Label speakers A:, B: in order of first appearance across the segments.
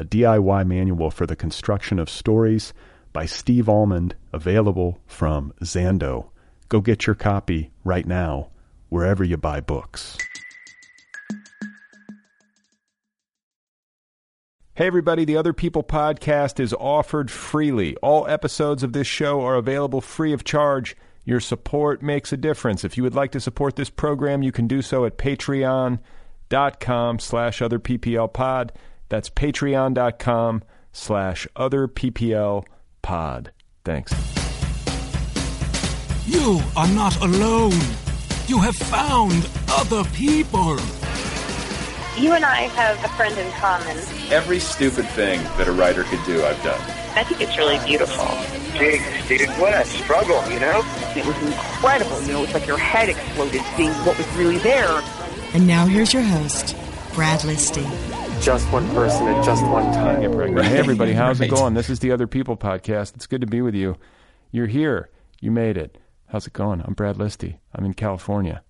A: a DIY manual for the construction of stories by Steve Almond, available from Zando. Go get your copy right now, wherever you buy books. Hey, everybody, the Other People podcast is offered freely. All episodes of this show are available free of charge. Your support makes a difference. If you would like to support this program, you can do so at patreon.com slash other PPL pod. That's patreon.com slash other PPL pod. Thanks.
B: You are not alone. You have found other people.
C: You and I have a friend in common.
D: Every stupid thing that a writer could do, I've done.
C: I think it's really beautiful.
E: Jeez, dude, what a struggle, you know?
F: It was incredible. You know, it's like your head exploded seeing what was really there.
G: And now here's your host, Brad Listi.
H: Just one person at just one time.
A: Right. Hey, everybody, how's right. it going? This is the Other People podcast. It's good to be with you. You're here. You made it. How's it going? I'm Brad Listi. I'm in California.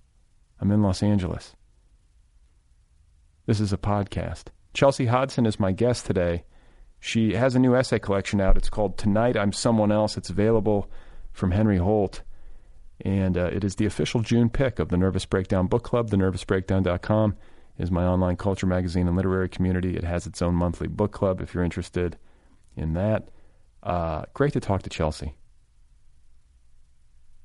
A: I'm in Los Angeles. This is a podcast. Chelsea Hodson is my guest today. She has a new essay collection out. It's called Tonight I'm Someone Else. It's available from Henry Holt. And uh, it is the official June pick of the Nervous Breakdown Book Club. TheNervousBreakdown.com is my online culture magazine and literary community. It has its own monthly book club if you're interested in that. Uh, great to talk to Chelsea.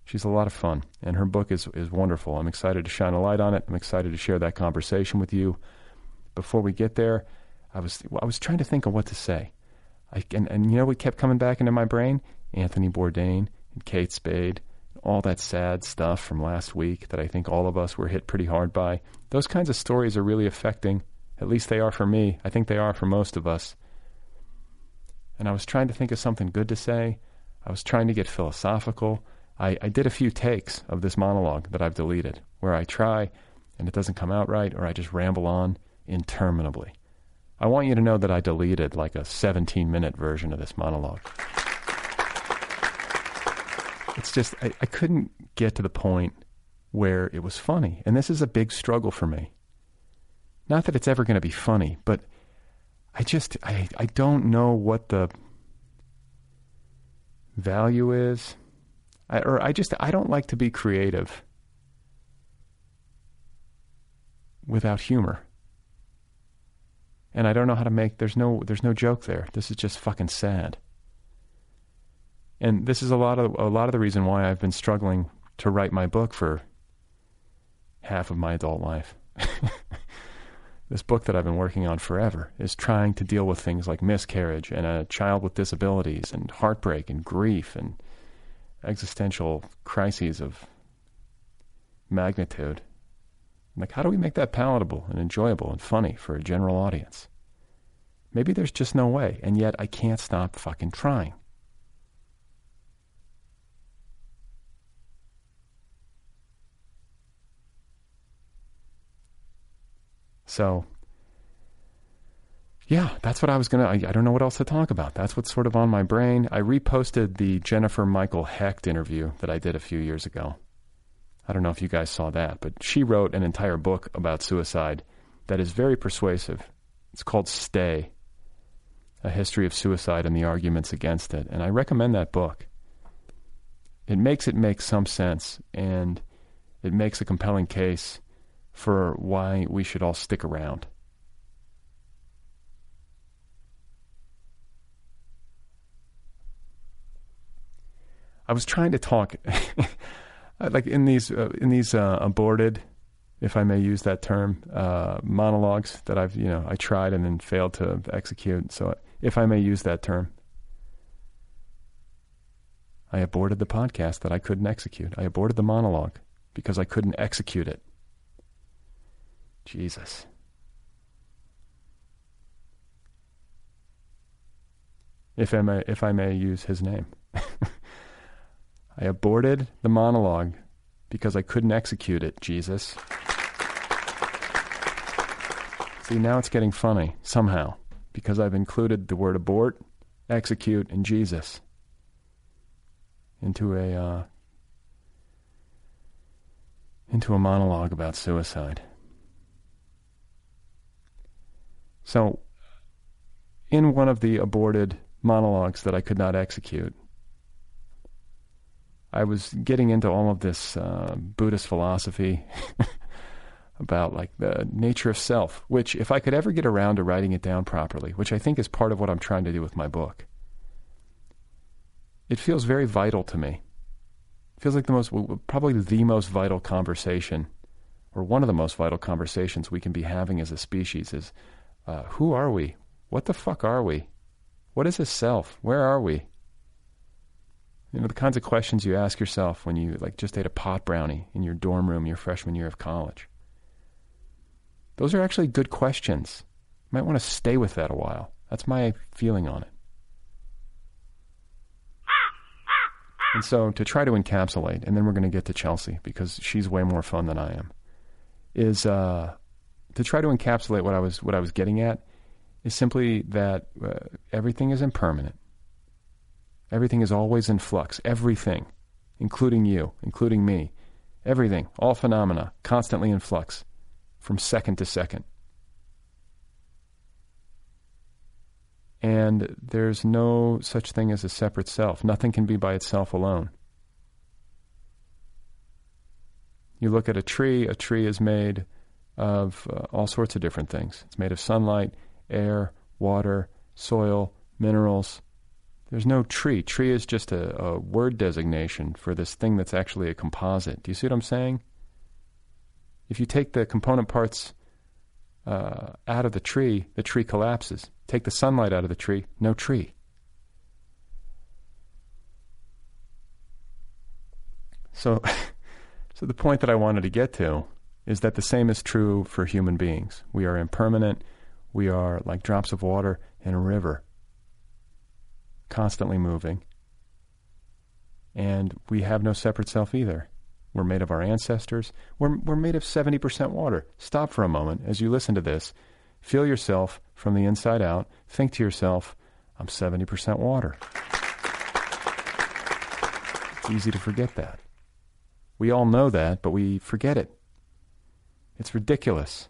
A: She's a lot of fun, and her book is, is wonderful. I'm excited to shine a light on it. I'm excited to share that conversation with you. Before we get there, I was I was trying to think of what to say. I, and, and you know what kept coming back into my brain? Anthony Bourdain and Kate Spade, all that sad stuff from last week that I think all of us were hit pretty hard by. Those kinds of stories are really affecting. At least they are for me. I think they are for most of us. And I was trying to think of something good to say. I was trying to get philosophical. I, I did a few takes of this monologue that I've deleted where I try and it doesn't come out right or I just ramble on interminably. I want you to know that I deleted like a 17 minute version of this monologue. It's just, I, I couldn't get to the point where it was funny. And this is a big struggle for me. Not that it's ever going to be funny, but I just, I, I don't know what the value is. I, or I just, I don't like to be creative without humor. And I don't know how to make, there's no, there's no joke there. This is just fucking sad. And this is a lot of, a lot of the reason why I've been struggling to write my book for half of my adult life. this book that I've been working on forever is trying to deal with things like miscarriage and a child with disabilities and heartbreak and grief and existential crises of magnitude. Like, how do we make that palatable and enjoyable and funny for a general audience? Maybe there's just no way, and yet I can't stop fucking trying. So, yeah, that's what I was gonna. I, I, don't know what else to talk about. That's what's sort of on my brain. I reposted the Jennifer Michael Hecht interview that I did a few years ago. I don't know if you guys saw that, but she wrote an entire book about suicide that is very persuasive. It's called Stay A History of Suicide and the Arguments Against It. And I recommend that book. It makes it make some sense, and it makes a compelling case for why we should all stick around. I was trying to talk, like in these uh, in these uh, aborted, if I may use that term, uh, monologues that I've you know I tried and then failed to execute. So if I may use that term, I aborted the podcast that I couldn't execute. I aborted the monologue because I couldn't execute it. Jesus. If I may, if I may use his name. I aborted the monologue because I couldn't execute it, Jesus. See, now it's getting funny, somehow, because I've included the word abort, execute, and Jesus into a uh, into a monologue about suicide. So, in one of the aborted monologues that I could not execute, I was getting into all of this uh, Buddhist philosophy about like the nature of self, which if I could ever get around to writing it down properly, which I think is part of what I'm trying to do with my book, it feels very vital to me. It feels like the most, probably the most vital conversation, or one of the most vital conversations we can be having as a species is uh, who are we? What the fuck are we? What is a self? Where are we? You know, the kinds of questions you ask yourself when you like just ate a pot brownie in your dorm room your freshman year of college. Those are actually good questions. You might want to stay with that a while. That's my feeling on it. And so to try to encapsulate, and then we're going to get to Chelsea because she's way more fun than I am, is uh, to try to encapsulate what I was what I was getting at is simply that uh, everything is impermanent. Everything is always in flux. Everything, including you, including me, everything, all phenomena, constantly in flux, from second to second. And there's no such thing as a separate self. Nothing can be by itself alone. You look at a tree, a tree is made of uh, all sorts of different things. It's made of sunlight, air, water, soil, minerals. There's no tree. Tree is just a, a word designation for this thing that's actually a composite. Do you see what I'm saying? If you take the component parts uh, out of the tree, the tree collapses. Take the sunlight out of the tree, no tree. So, so the point that I wanted to get to is that the same is true for human beings. We are impermanent. We are like drops of water in a river, constantly moving. And we have no separate self either. We're made of our ancestors. We're, we're made of 70% water. Stop for a moment as you listen to this Feel yourself from the inside out. Think to yourself, I'm 70% water. It's easy to forget that. We all know that, but we forget it. It's ridiculous.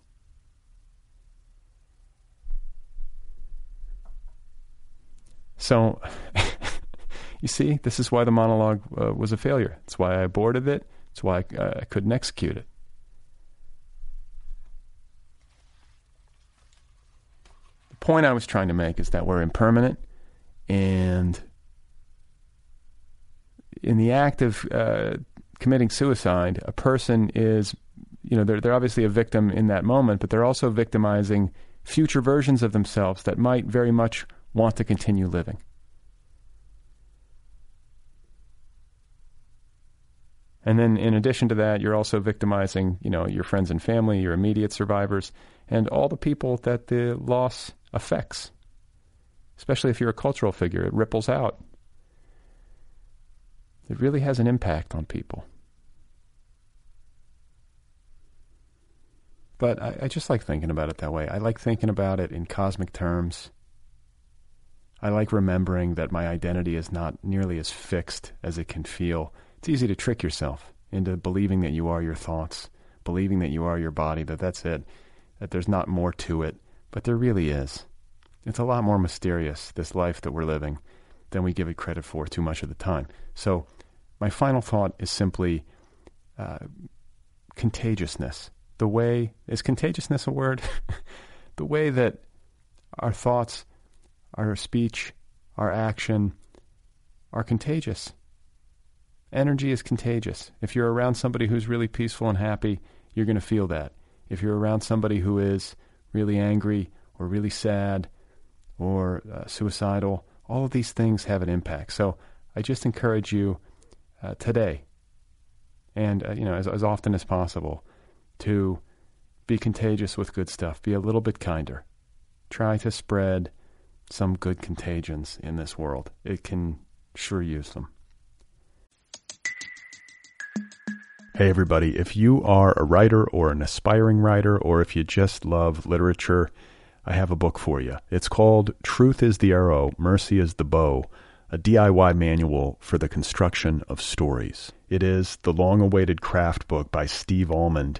A: So, you see, this is why the monologue uh, was a failure. It's why I aborted it. It's why I, uh, I couldn't execute it. The point I was trying to make is that we're impermanent, and in the act of uh, committing suicide, a person is, you know, they're, they're obviously a victim in that moment, but they're also victimizing future versions of themselves that might very much want to continue living. And then, in addition to that, you're also victimizing, you know, your friends and family, your immediate survivors, and all the people that the loss affects. Especially if you're a cultural figure, it ripples out. It really has an impact on people. But I, I, just like thinking about it that way. I like thinking about it in cosmic terms. I like remembering that my identity is not nearly as fixed as it can feel. It's easy to trick yourself into believing that you are your thoughts, believing that you are your body, that that's it, that there's not more to it. But there really is. It's a lot more mysterious, this life that we're living, than we give it credit for too much of the time. So, my final thought is simply uh, contagiousness. The way, is contagiousness a word? the way that our thoughts, our speech, our action are contagious. Energy is contagious. If you're around somebody who's really peaceful and happy, you're going to feel that. If you're around somebody who is really angry or really sad or uh, suicidal, all of these things have an impact. So I just encourage you uh, today and uh, you know as, as often as possible to be contagious with good stuff. Be a little bit kinder. Try to spread some good contagions in this world. It can sure use them. Hey, everybody. If you are a writer or an aspiring writer, or if you just love literature, I have a book for you. It's called Truth is the Arrow, Mercy is the Bow, a DIY manual for the construction of stories. It is the long awaited craft book by Steve Almond,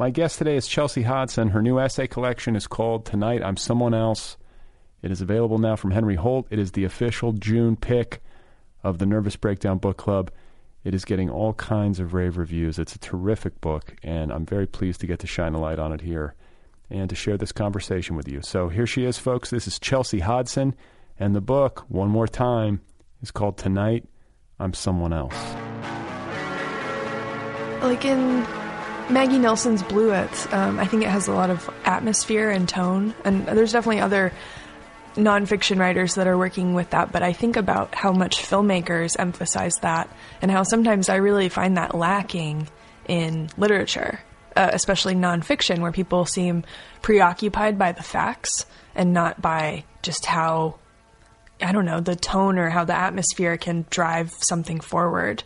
A: My guest today is Chelsea Hodson. Her new essay collection is called Tonight I'm Someone Else. It is available now from Henry Holt. It is the official June pick of the Nervous Breakdown Book Club. It is getting all kinds of rave reviews. It's a terrific book, and I'm very pleased to get to shine a light on it here and to share this conversation with you. So here she is, folks. This is Chelsea Hodson, and the book, one more time, is called Tonight I'm Someone Else.
I: Like in Maggie Nelson's Bluets, um, I think it has a lot of atmosphere and tone, and there's definitely other nonfiction writers that are working with that, but I think about how much filmmakers emphasize that and how sometimes I really find that lacking in literature, uh, especially nonfiction, where people seem preoccupied by the facts and not by just how, I don't know, the tone or how the atmosphere can drive something forward.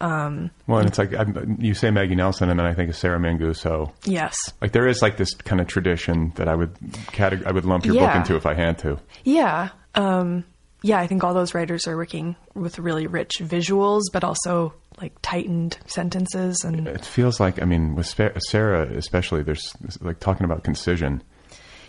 I: Um,
A: well, and it's like I'm, you say Maggie Nelson, and then I think of Sarah Manguso.
I: Yes,
A: like there is like this kind of tradition that I would categ- I would lump your
I: Yeah.
A: book into if I had to.
I: Yeah. Um, yeah, I think all those writers are working with really rich visuals, but also like tightened sentences and
A: It feels like I mean with Sarah especially, there's like talking about concision.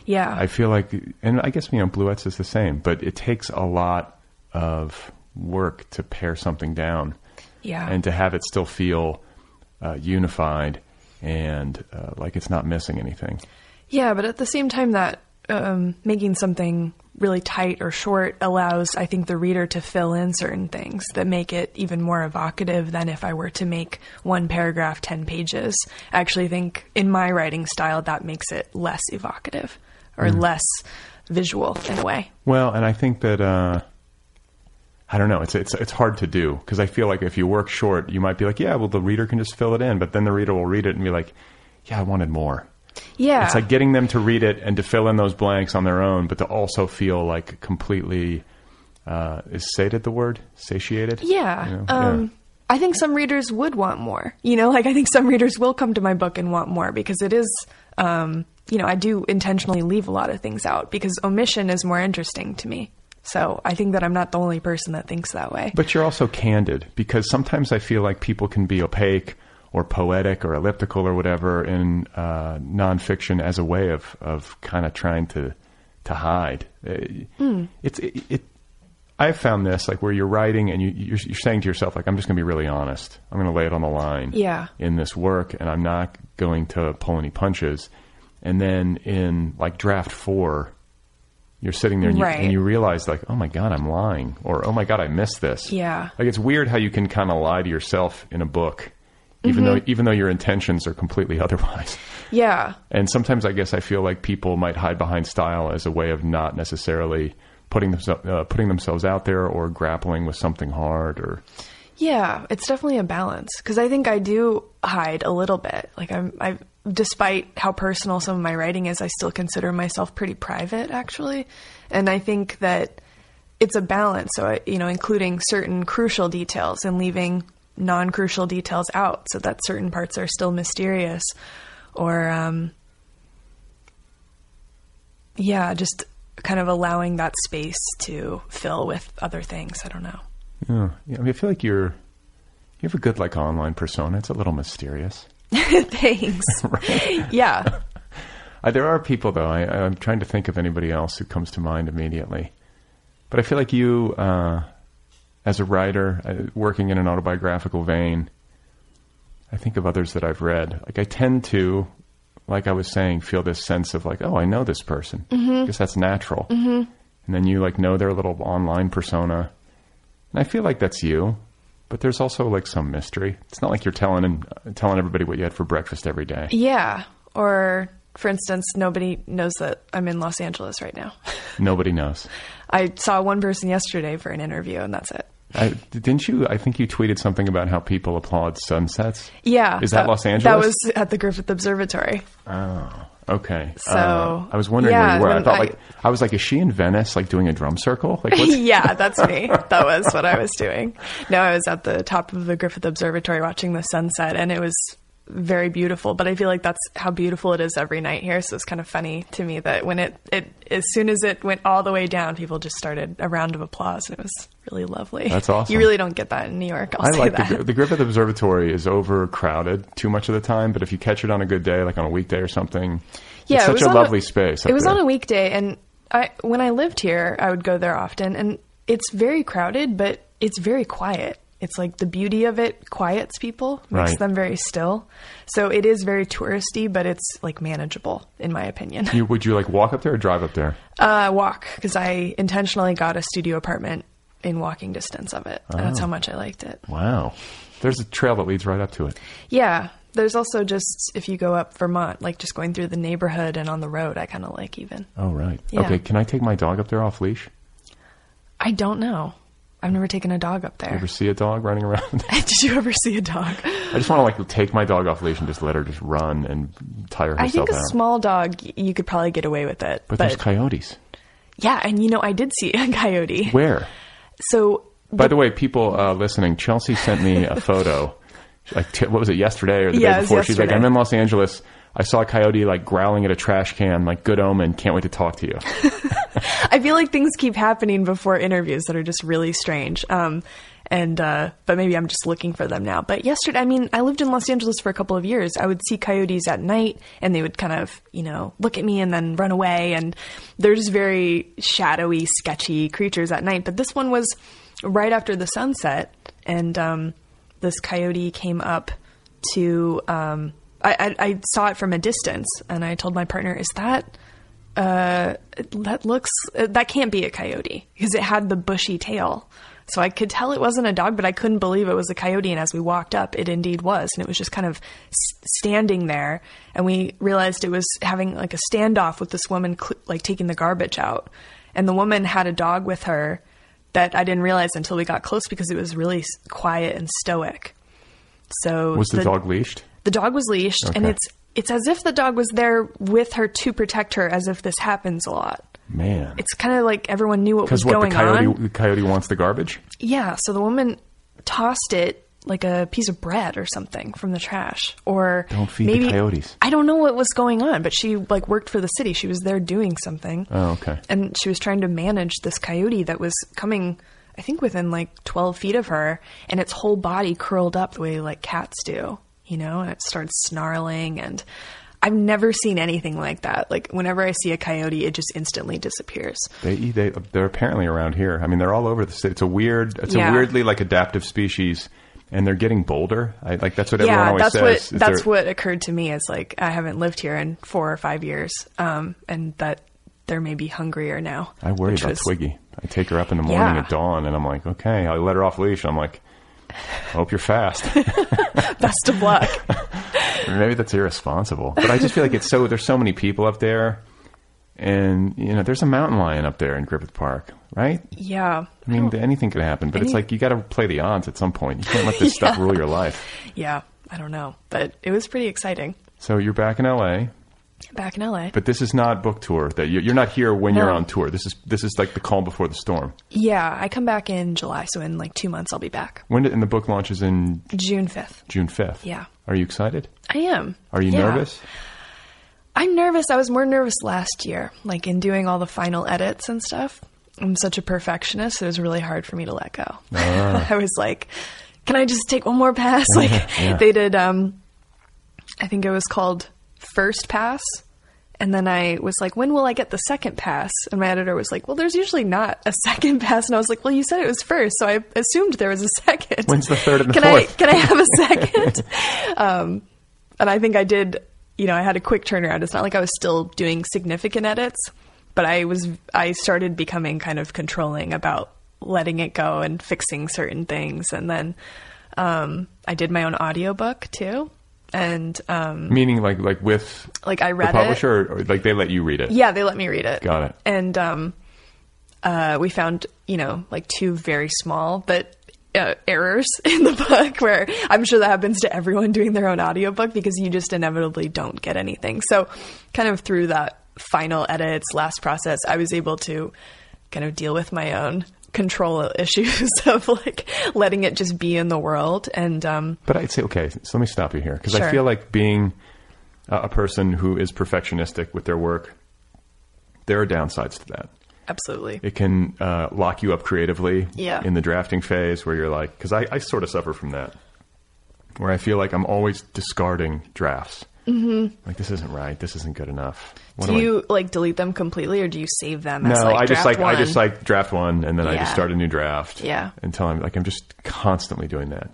I: yeah.
A: I feel like, and I guess you know, Bluets is the same, but it takes a lot of work to pare something down.
I: Yeah.
A: And to have it still feel uh, unified and uh, like it's not missing anything.
I: yeah, but at the same time that um, making something really tight or short allows, I think, the reader to fill in certain things that make it even more evocative than if I were to make one paragraph 10 pages. I actually think in my writing style that makes it less evocative or
A: Mm.
I: less visual in a way.
A: Well, and I think that uh, I don't know. It's it's it's hard to do because I feel like if you work short, you might be like, yeah, well, the reader can just fill it in, but then the reader will read it and be like, yeah, I wanted more.
I: Yeah.
A: It's like getting them to read it and to fill in those blanks on their own, but to also feel like completely uh, is sated the word satiated.
I: Yeah.
A: You know?
I: Um, I think some readers would want more. You know, like I think some readers will come to my book and want more because it is, um, you know, I do intentionally leave a lot of things out because omission is more interesting to me. So I think that I'm not the only person that thinks that way.
A: But you're also candid because sometimes I feel like people can be opaque or poetic or elliptical or whatever in uh, nonfiction as a way of, of kind of trying to to hide.
I: Mm.
A: It's it, it. I've found this like where you're writing and you, you're, you're saying to yourself like I'm just going to be really honest. I'm going to lay it on the line
I: Yeah.
A: in this work and I'm not going to pull any punches. And then in like draft four, you're sitting there and you,
I: Right.
A: and you realize like, oh my god, I'm lying, or oh my god, I missed this.
I: Yeah.
A: Like it's weird how you can kind of lie to yourself in a book, even
I: Mhm.
A: though even though your intentions are completely otherwise.
I: Yeah.
A: And sometimes I guess I feel like people might hide behind style as a way of not necessarily putting themselves uh, putting themselves out there or grappling with something hard or
I: Yeah, it's definitely a balance because I think I do hide a little bit. Like I'm, I despite how personal some of my writing is, I still consider myself pretty private, actually. And I think that it's a balance. So, you know, including certain crucial details and leaving non crucial details out so that certain parts are still mysterious. Or, um, yeah, just kind of allowing that space to fill with other things. I don't know.
A: Yeah, yeah. I mean, I feel like you're you have a good like online persona. It's a little mysterious.
I: Thanks. Yeah.
A: Uh, there are people though. I, I'm trying to think of anybody else who comes to mind immediately, but I feel like you, uh, as a writer, uh, working in an autobiographical vein. I think of others that I've read. Like I tend to, like I was saying, feel this sense of like, oh, I know this person. I guess that's natural. Mm-hmm. And then you like know their little online persona, and I feel like that's you. But there's also like some mystery. It's not like you're telling and telling everybody what you had for breakfast every day.
I: Yeah. Or, for instance, nobody knows that I'm in Los Angeles right now.
A: Nobody knows.
I: I saw one person yesterday for an interview, and that's it.
A: I, didn't you? I think you tweeted something about how people applaud sunsets.
I: Yeah.
A: Is that Los Angeles?
I: That was at the Griffith Observatory.
A: Oh, okay.
I: So,
A: Uh, I was wondering
I: yeah,
A: where you were. I thought
I: I-
A: like I was like, is she in Venice, like doing a drum circle? Like,
I: yeah, that's me. That was what I was doing. No, I was at the top of the Griffith Observatory watching the sunset, and it was very beautiful. But I feel like that's how beautiful it is every night here. So it's kind of funny to me that when it, it as soon as it went all the way down, people just started a round of applause, and it was really lovely.
A: That's awesome.
I: You really don't get that in New York. I'll
A: I like the, the Griffith Observatory is overcrowded too much of the time, but if you catch it on a good day, like on a weekday or something,
I: yeah,
A: it's such a lovely space.
I: It was
A: there.
I: on a weekday, and I when I lived here, I would go there often, and it's very crowded, but it's very quiet. It's like the beauty of it quiets people, makes
A: Right.
I: them very still. So it is very touristy, but it's like manageable, in my opinion.
A: You, would you like walk up there or drive up there?
I: Uh, walk because I intentionally got a studio apartment in walking distance of it. That's
A: Oh.
I: how much I liked it.
A: Wow. There's a trail that leads right up to it.
I: Yeah. There's also just if you go up Vermont, like just going through the neighborhood and on the road, I kind of like even.
A: Oh, right.
I: Yeah.
A: Okay, can I take my dog up there off leash?
I: I don't know. I've never taken a dog up there.
A: You ever see a dog running around?
I: Did you ever see a dog?
A: I just want to like take my dog off leash and just let her just run and tire herself. out.
I: I think a
A: out.
I: small dog, you could probably get away with it.
A: but,
I: But,
A: there's coyotes.
I: yeah, and you know, I did see a coyote.
A: Where?
I: So
A: By the way, people uh, listening, Chelsea sent me a photo. Like, t- what was it? Yesterday or the
I: Yeah,
A: day before? She's like, "I'm in Los Angeles. I saw a coyote like growling at a trash can. Like, good omen. Can't wait to talk to you."
I: I feel like things keep happening before interviews that are just really strange. Um, and uh, but maybe I'm just looking for them now. But yesterday, I mean, I lived in Los Angeles for a couple of years. I would see coyotes at night, and they would kind of, you know, look at me and then run away. And they're just very shadowy, sketchy creatures at night. But this one was right after the sunset, and um, this coyote came up to. Um, I, I, I saw it from a distance, and I told my partner, "Is that?" uh, that looks that can't be a coyote because it had the bushy tail. So I could tell it wasn't a dog, but I couldn't believe it was a coyote. And as we walked up, it indeed was, and it was just kind of s- standing there. And we realized it was having like a standoff with this woman, like taking the garbage out. And the woman had a dog with her that I didn't realize until we got close because it was really quiet and stoic. So
A: Was the, dog leashed?
I: The dog was leashed, and it's it's as if the dog was there with her to protect her, as if this happens a lot.
A: Man,
I: It's kind of like everyone knew what was
A: what
I: going
A: the coyote
I: on.
A: the coyote wants the garbage.
I: Yeah, so the woman tossed it like a piece of bread or something from the trash, or
A: Don't feed the
I: maybe,
A: coyotes.
I: I don't know what was going on, but she like worked for the city. She was there doing something.
A: Oh, okay.
I: and she was trying to manage this coyote that was coming i think within like 12 feet of her and its whole body curled up the way like cats do you know and it starts snarling and i've never seen anything like that like whenever i see a coyote it just instantly disappears
A: They. They they're apparently around here. I mean, they're all over the state. It's a weird. It's
I: Yeah.
A: a weirdly like adaptive species, and they're getting bolder. I like that's what everyone always
I: that's
A: says.
I: what that's
A: they're-
I: what occurred to me is like i haven't lived here in four or five years um and that they're maybe hungrier now
A: I worry about
I: was-
A: Twiggy. I take her up in the morning
I: Yeah.
A: at dawn, and I'm like, okay, I let her off leash. I'm like, hope you're fast.
I: best of luck
A: Maybe that's irresponsible, but I just feel like it's so. There's so many people up there, and you know, there's a mountain lion up there in Griffith Park, right?
I: yeah
A: I mean, oh. anything could happen, but it's like you got to play the odds at some point. You can't let this stuff rule your life.
I: yeah i don't know but it was pretty exciting
A: So you're back in LA,
I: Back in LA.
A: but this is not book tour. That you- you're not here when you're on tour. This is this is like the calm before the storm.
I: yeah, I come back in July, so in like two months I'll be back.
A: When did, and the book launches in
I: June 5th.
A: June 5th.
I: Yeah.
A: Are you excited?
I: I am.
A: Are you
I: Yeah.
A: nervous?
I: I'm nervous. I was more nervous last year, like in doing all the final edits and stuff. I'm such a perfectionist. It was really hard for me to let go. I was like, can I just take one more pass? Like
A: Yeah.
I: they did, um, I think it was called First Pass. And then I was like, when will I get the second pass? And my editor was like, well, there's usually not a second pass. And I was like, well, you said it was first. So I assumed there was a second.
A: When's the third and the
I: can
A: fourth?
I: I, can I have a second? um, and I think I did, you know, I had a quick turnaround. It's not like I was still doing significant edits, but I was, I started becoming kind of controlling about letting it go and fixing certain things. And then, um, I did my own audiobook too. And, um,
A: Meaning like like with
I: like I
A: the
I: read it.
A: publisher, or, or like they let you read it.
I: Yeah, they let me read it.
A: Got it.
I: And um, uh, we found, you know, like two very small but uh, errors in the book where I'm sure that happens to everyone doing their own audiobook because you just inevitably don't get anything. So, kind of through that final edits, last process, I was able to kind of deal with my own control issues of like letting it just be in the world and um
A: But I'd say okay. So let me stop you here because I feel like being a a person who is perfectionistic with their work, there are downsides to that.
I: absolutely
A: It can uh, lock you up creatively
I: Yeah.
A: in the drafting phase where you're like, because I, I sort of suffer from that, where I feel like I'm always discarding drafts. Mm-hmm. Like this isn't right. This isn't good enough. What
I: do
A: I-
I: you like delete them completely or do you save them
A: No,
I: as like
A: I just like I just like draft one, and then I just start a new draft.
I: Yeah.
A: Until I'm like I'm just constantly doing that.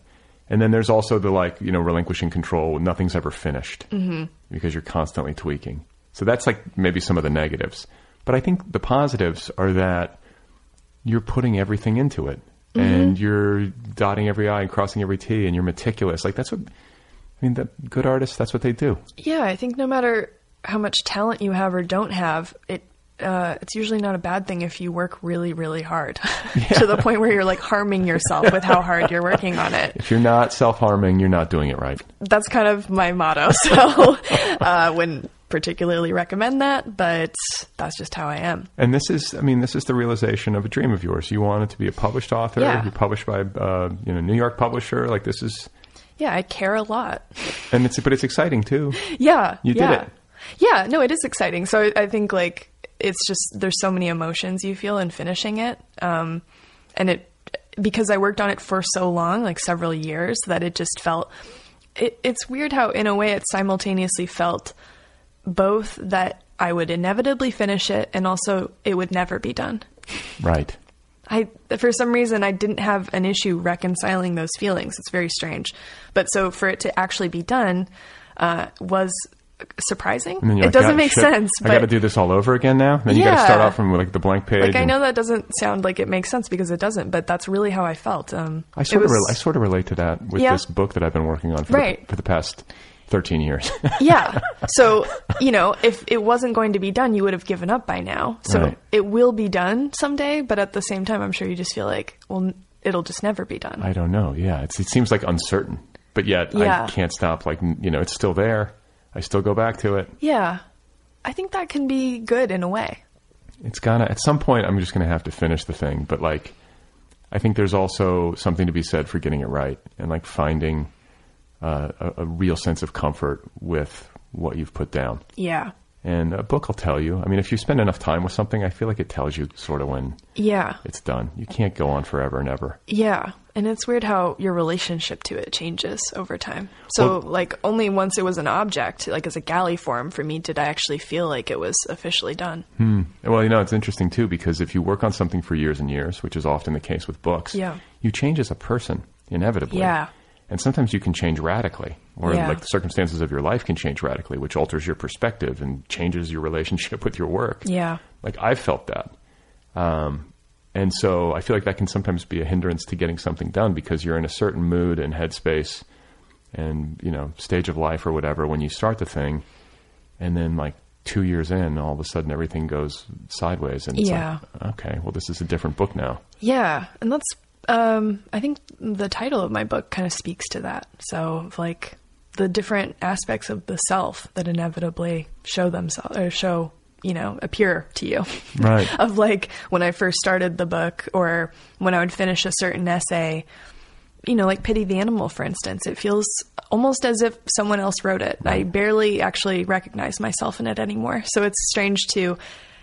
A: And then there's also the like you know relinquishing control. Nothing's ever finished mm-hmm. because you're constantly tweaking. So that's like maybe some of the negatives. But I think the positives are that you're putting everything into it,
I: Mm-hmm.
A: and you're dotting every i and crossing every t, and you're meticulous. Like that's what I mean. The good artists, that's what they do.
I: Yeah, I think no matter how much talent you have or don't have, it uh, it's usually not a bad thing if you work really, really hard to the point where you're like harming yourself with how hard you're working on it.
A: If you're not self harming, you're not doing it right.
I: That's kind of my motto. So, uh, wouldn't particularly recommend that, but that's just how I am.
A: And this is, I mean, this is the realization of a dream of yours. You wanted to be a published author.
I: Yeah.
A: You're published by, uh, you know, New York publisher. Like this is,
I: Yeah, I care a lot.
A: and it's, but it's exciting too.
I: Yeah,
A: You did
I: yeah.
A: it.
I: Yeah, no, it is exciting. So I, I think like it's just there's so many emotions you feel in finishing it, um, and it because I worked on it for so long, like several years, that it just felt. It, it's weird how, in a way, it simultaneously felt both that I would inevitably finish it and also it would never be done.
A: Right.
I: I for some reason I didn't have an issue reconciling those feelings. It's very strange, but so for it to actually be done uh, was surprising.
A: And then you're
I: It
A: like,
I: doesn't make
A: shit,
I: sense.
A: I got to do this all over again now. Then you got to start
I: Yeah.
A: off from like the blank page.
I: Like I know that doesn't sound like it makes sense because it doesn't, but that's really how I felt. Um,
A: I sort of,
I: was-
A: re- I sort of relate to that with
I: Yeah.
A: this book that I've been working on for,
I: Right.
A: the, for the past 13 years.
I: yeah. So, you know, if it wasn't going to be done, you would have given up by now. So
A: Right.
I: it will be done someday, but at the same time, I'm sure you just feel like, well, it'll just never be done.
A: I don't know. Yeah. It's, it seems like uncertain, but yet
I: Yeah.
A: I can't stop. Like, you know, it's still there. I still go back to it.
I: yeah. I think that can be good in a way.
A: it's gonna at some point i'm just gonna have to finish the thing but like i think there's also something to be said for getting it right and like finding uh, a, a real sense of comfort with what you've put down
I: Yeah.
A: and a book will tell you i mean if you spend enough time with something i feel like it tells you sort of when
I: Yeah.
A: it's done you can't go on forever and ever
I: Yeah. And it's weird how your relationship to it changes over time. So,
A: Well-
I: like, only once it was an object, like as a galley form for me, did I actually feel like it was officially done. Hmm.
A: well you know it's interesting too because if you work on something for years and years which is often the case with books
I: Yeah.
A: you change as a person inevitably
I: Yeah.
A: And sometimes you can change radically or
I: Yeah.
A: like the circumstances of your life can change radically which alters your perspective and changes your relationship with your work
I: Yeah.
A: like i've felt that um, and so i feel like that can sometimes be a hindrance to getting something done because you're in a certain mood and headspace and you know stage of life or whatever when you start the thing and then like two years in all of a sudden everything goes sideways and it's
I: Yeah.
A: like okay well this is a different book now
I: Yeah. And that's, um, I think the title of my book kind of speaks to that. So, like, the different aspects of the self that inevitably show themselves or show you know appear to you
A: Right.
I: of like when i first started the book or when i would finish a certain essay you know like pity the animal for instance it feels almost as if someone else wrote it i barely actually recognize myself in it anymore so it's strange to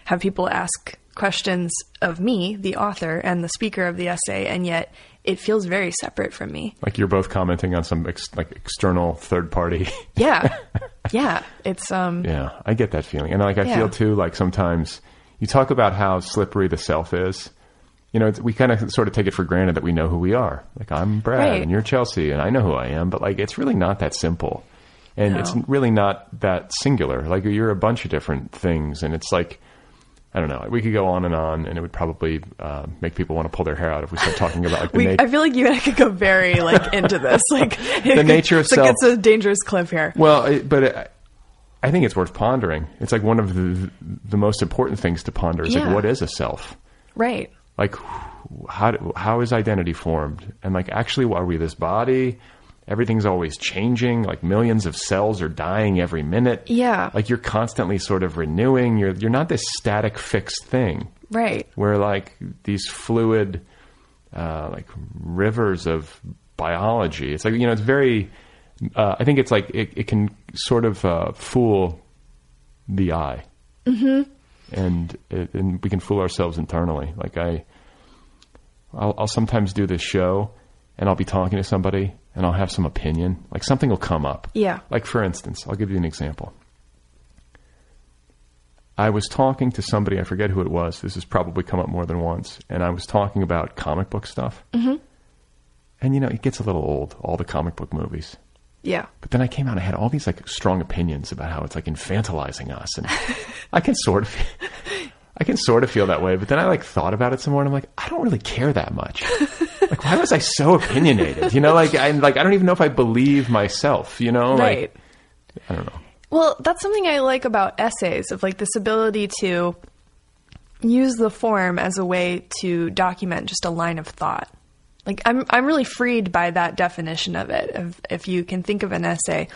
I: have people ask questions of me the author and the speaker of the essay and yet it feels very separate from me
A: Like you're both commenting on some ex- like external third party.
I: yeah yeah it's um
A: yeah, I get that feeling, and like I
I: Yeah.
A: feel too. Like sometimes you talk about how slippery the self is. You know, it's, we kind of sort of take it for granted that we know who we are. Like I'm Brad,
I: Right.
A: and you're Chelsea, and I know who I am. But like, it's really not that simple, and
I: No.
A: it's really not that singular. Like you're a bunch of different things, and it's like. I don't know. We could go on and on, and it would probably uh, make people want to pull their hair out if we start talking about like the
I: we,
A: nature.
I: I feel like you and I could go very like into this, like
A: The nature of
I: it's like
A: self.
I: it's a dangerous cliff here.
A: Well, it, but it, I think it's worth pondering. It's like one of the the most important things to ponder is
I: Yeah.
A: like what is a self?
I: Right.
A: Like how do- how is identity formed? And like actually, are we this body? Everything's always changing. Like millions of cells are dying every minute.
I: Yeah.
A: Like you're constantly sort of renewing. You're you're not this static fixed thing
I: Right.
A: where like these fluid uh, like rivers of biology. It's like you know, it's very. Uh, I think it's like it, it can sort of uh, fool the eye, mm-hmm. and it, and we can fool ourselves internally. Like I, I'll, I'll sometimes do this show, and I'll be talking to somebody, and I'll have some opinion. Like something will come up.
I: Yeah.
A: Like for instance, I'll give you an example. I was talking to somebody, I forget who it was. This has probably come up more than once. And I was talking about comic book stuff. Mm-hmm. And, you know, it gets a little old, all the comic book movies.
I: Yeah.
A: But then I came out and I had all these, like, strong opinions about how it's, like, infantilizing us. And I can sort of. I can sort of feel that way, but then I like thought about it some more, and I'm like, I don't really care that much. like, why was I so opinionated? You know, like, I'm like I don't even know if I believe myself. You know,
I: Right.
A: like I don't know.
I: Well, that's something I like about essays of like this ability to use the form as a way to document just a line of thought. Like I'm I'm really freed by that definition of it. Of if you can think of an essay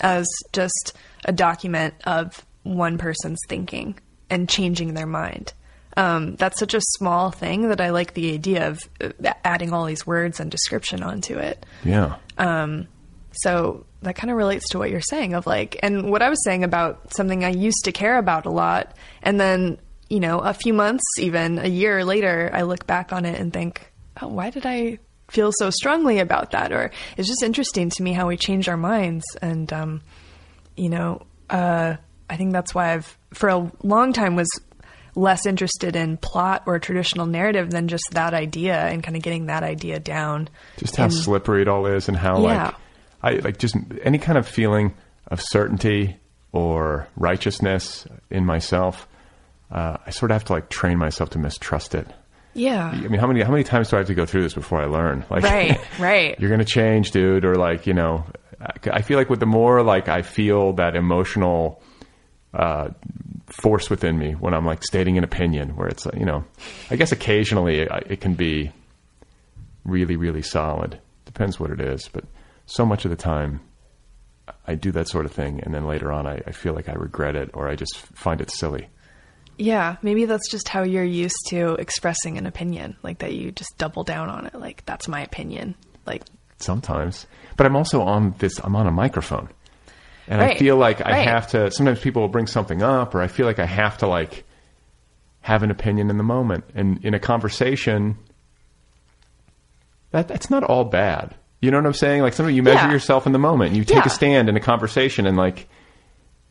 I: as just a document of one person's thinking and changing their mind. Um, that's such a small thing that I like the idea of uh, adding all these words and description onto it.
A: Yeah.
I: Um, So that kind of relates to what you're saying of like, and what I was saying about something I used to care about a lot. And then, you know, a few months, even a year later, I look back on it and think, oh, why did I feel so strongly about that? Or it's just interesting to me how we change our minds. And, um, you know, uh, I think that's why I've, for a long time, was less interested in plot or traditional narrative than just that idea and kind of getting that idea down.
A: just how
I: And-
A: slippery it all is and how
I: Yeah.
A: like I like just any kind of feeling of certainty or righteousness in myself. Uh, I sort of have to like train myself to mistrust it.
I: Yeah.
A: I mean, how many how many times do I have to go through this before I learn? Like,
I: Right, right.
A: you're gonna change, dude, or like you know, I I feel like with the more like I feel that emotional uh, force within me when I'm like stating an opinion, where it's uh, you know, I guess occasionally it, it can be really really solid. Depends what it is, but so much of the time. I do that sort of thing, and then later on, I, I feel like I regret it, or I just find it silly.
I: Yeah, maybe that's just how you're used to expressing an opinion, like that you just double down on it, like that's my opinion. Like,
A: sometimes. But I'm also on this. I'm on a microphone, and I feel like I have to. Sometimes people will bring something up, or I feel like I have to like have an opinion in the moment. And in a conversation, that that's not all bad. You know what I'm saying? Like sometimes you measure
I: Yeah.
A: yourself in the moment. And you take
I: Yeah.
A: a stand in a conversation, and like.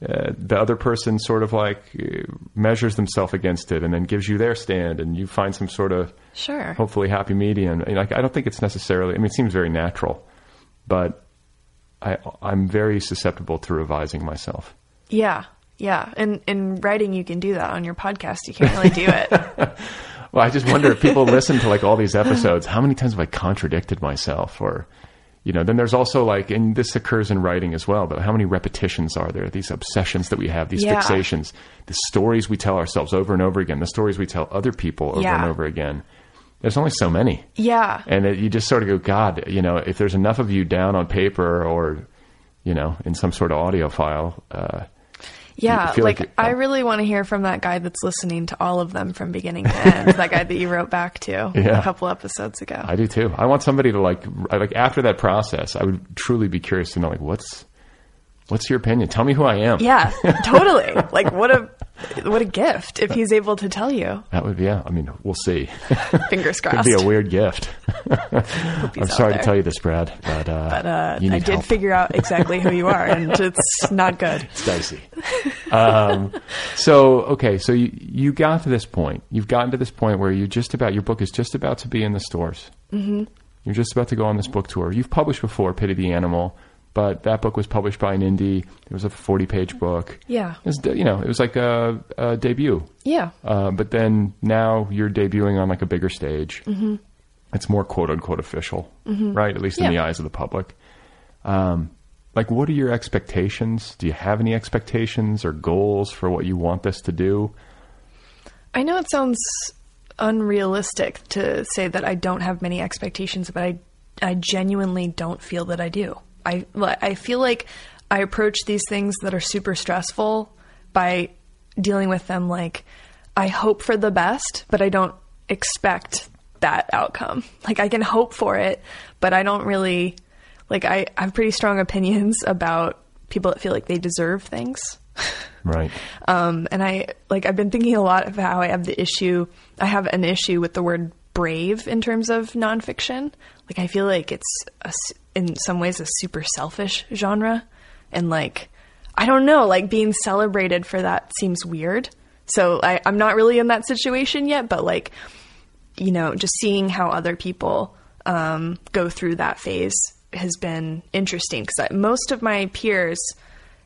A: Uh, the other person sort of like uh, measures themselves against it and then gives you their stand and you find some sort of
I: sure.
A: hopefully happy medium. And like, I don't think it's necessarily. I mean, it seems very natural, but I I'm very susceptible to revising myself.
I: Yeah, yeah. And in writing, you can do that. On your podcast, you can't really do it.
A: Well, I just wonder if people listen to like all these episodes, how many times have I contradicted myself or you know, then there's also like, and this occurs in writing as well, but how many repetitions are there? These obsessions that we have, these
I: Yeah.
A: fixations, the stories we tell ourselves over and over again, the stories we tell other people over
I: Yeah.
A: and over again. There's only so many.
I: yeah,
A: and it, you just sort of go, God, you know, if there's enough of you down on paper or you know, in some sort of audio file. Uh,
I: Yeah, like,
A: like it-
I: I really want to hear from that guy that's listening to all of them from beginning to end. that guy that you wrote back to
A: Yeah.
I: a couple episodes ago.
A: I do too. I want somebody to like, like after that process, I would truly be curious to know, like, what's, what's your opinion? Tell me who I am.
I: yeah, totally. Like what a what a gift if he's able to tell you.
A: That would be, yeah. I mean, we'll see.
I: Fingers crossed.
A: Could be a weird gift. I'm sorry to tell you this, Brad, but, uh,
I: But uh,
A: you
I: I did
A: help.
I: figure out exactly who you are, and it's not good.
A: It's dicey. um, so okay, so you you got to this point. You've gotten to this point where you're just about your book is just about to be in the stores. Mm-hmm. You're just about to go on this book tour. You've published before, Pity the Animal, but that book was published by an indie. It was a 40 page book.
I: Yeah.
A: It was, you know, it was like a, a debut.
I: Yeah,
A: Uh, but then now you're debuting on like a bigger stage. Mm-hmm. It's more quote unquote official, right? At least in
I: Yeah.
A: the eyes of the public. Um, like, what are your expectations? Do you have any expectations or goals for what you want this to do?
I: I know it sounds unrealistic to say that I don't have many expectations, but I I genuinely don't feel that I do. I I feel like I approach these things that are super stressful by dealing with them like I hope for the best, but I don't expect that outcome. Like I can hope for it, but I don't really like I, I have pretty strong opinions about people that feel like they deserve things.
A: Right.
I: Um, and I like I've been thinking a lot of how I have the issue. I have an issue with the word brave in terms of nonfiction. Like I feel like it's a in some ways a super selfish genre, and like I don't know, like being celebrated for that seems weird. So I, I'm not really in that situation yet, but like you know, just seeing how other people um, go through that phase has been interesting because most of my peers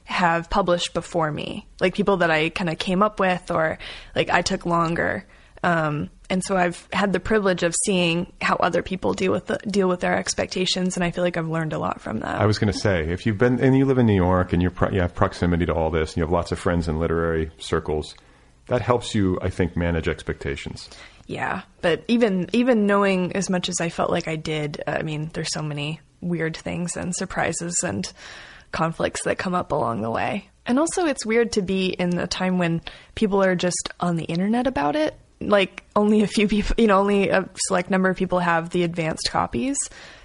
I: have published before me, like people that I kind of came up with or like I took longer. Um, and so I've had the privilege of seeing how other people deal with the, deal with their expectations, and I feel like I've learned a lot from that.
A: I was going to say, if you've been and you live in New York and you're pro- you have proximity to all this, and you have lots of friends in literary circles, that helps you, I think, manage expectations.
I: Yeah, but even even knowing as much as I felt like I did, I mean, there's so many weird things and surprises and conflicts that come up along the way. And also, it's weird to be in a time when people are just on the internet about it. Like only a few people, you know, only a select number of people have the advanced copies.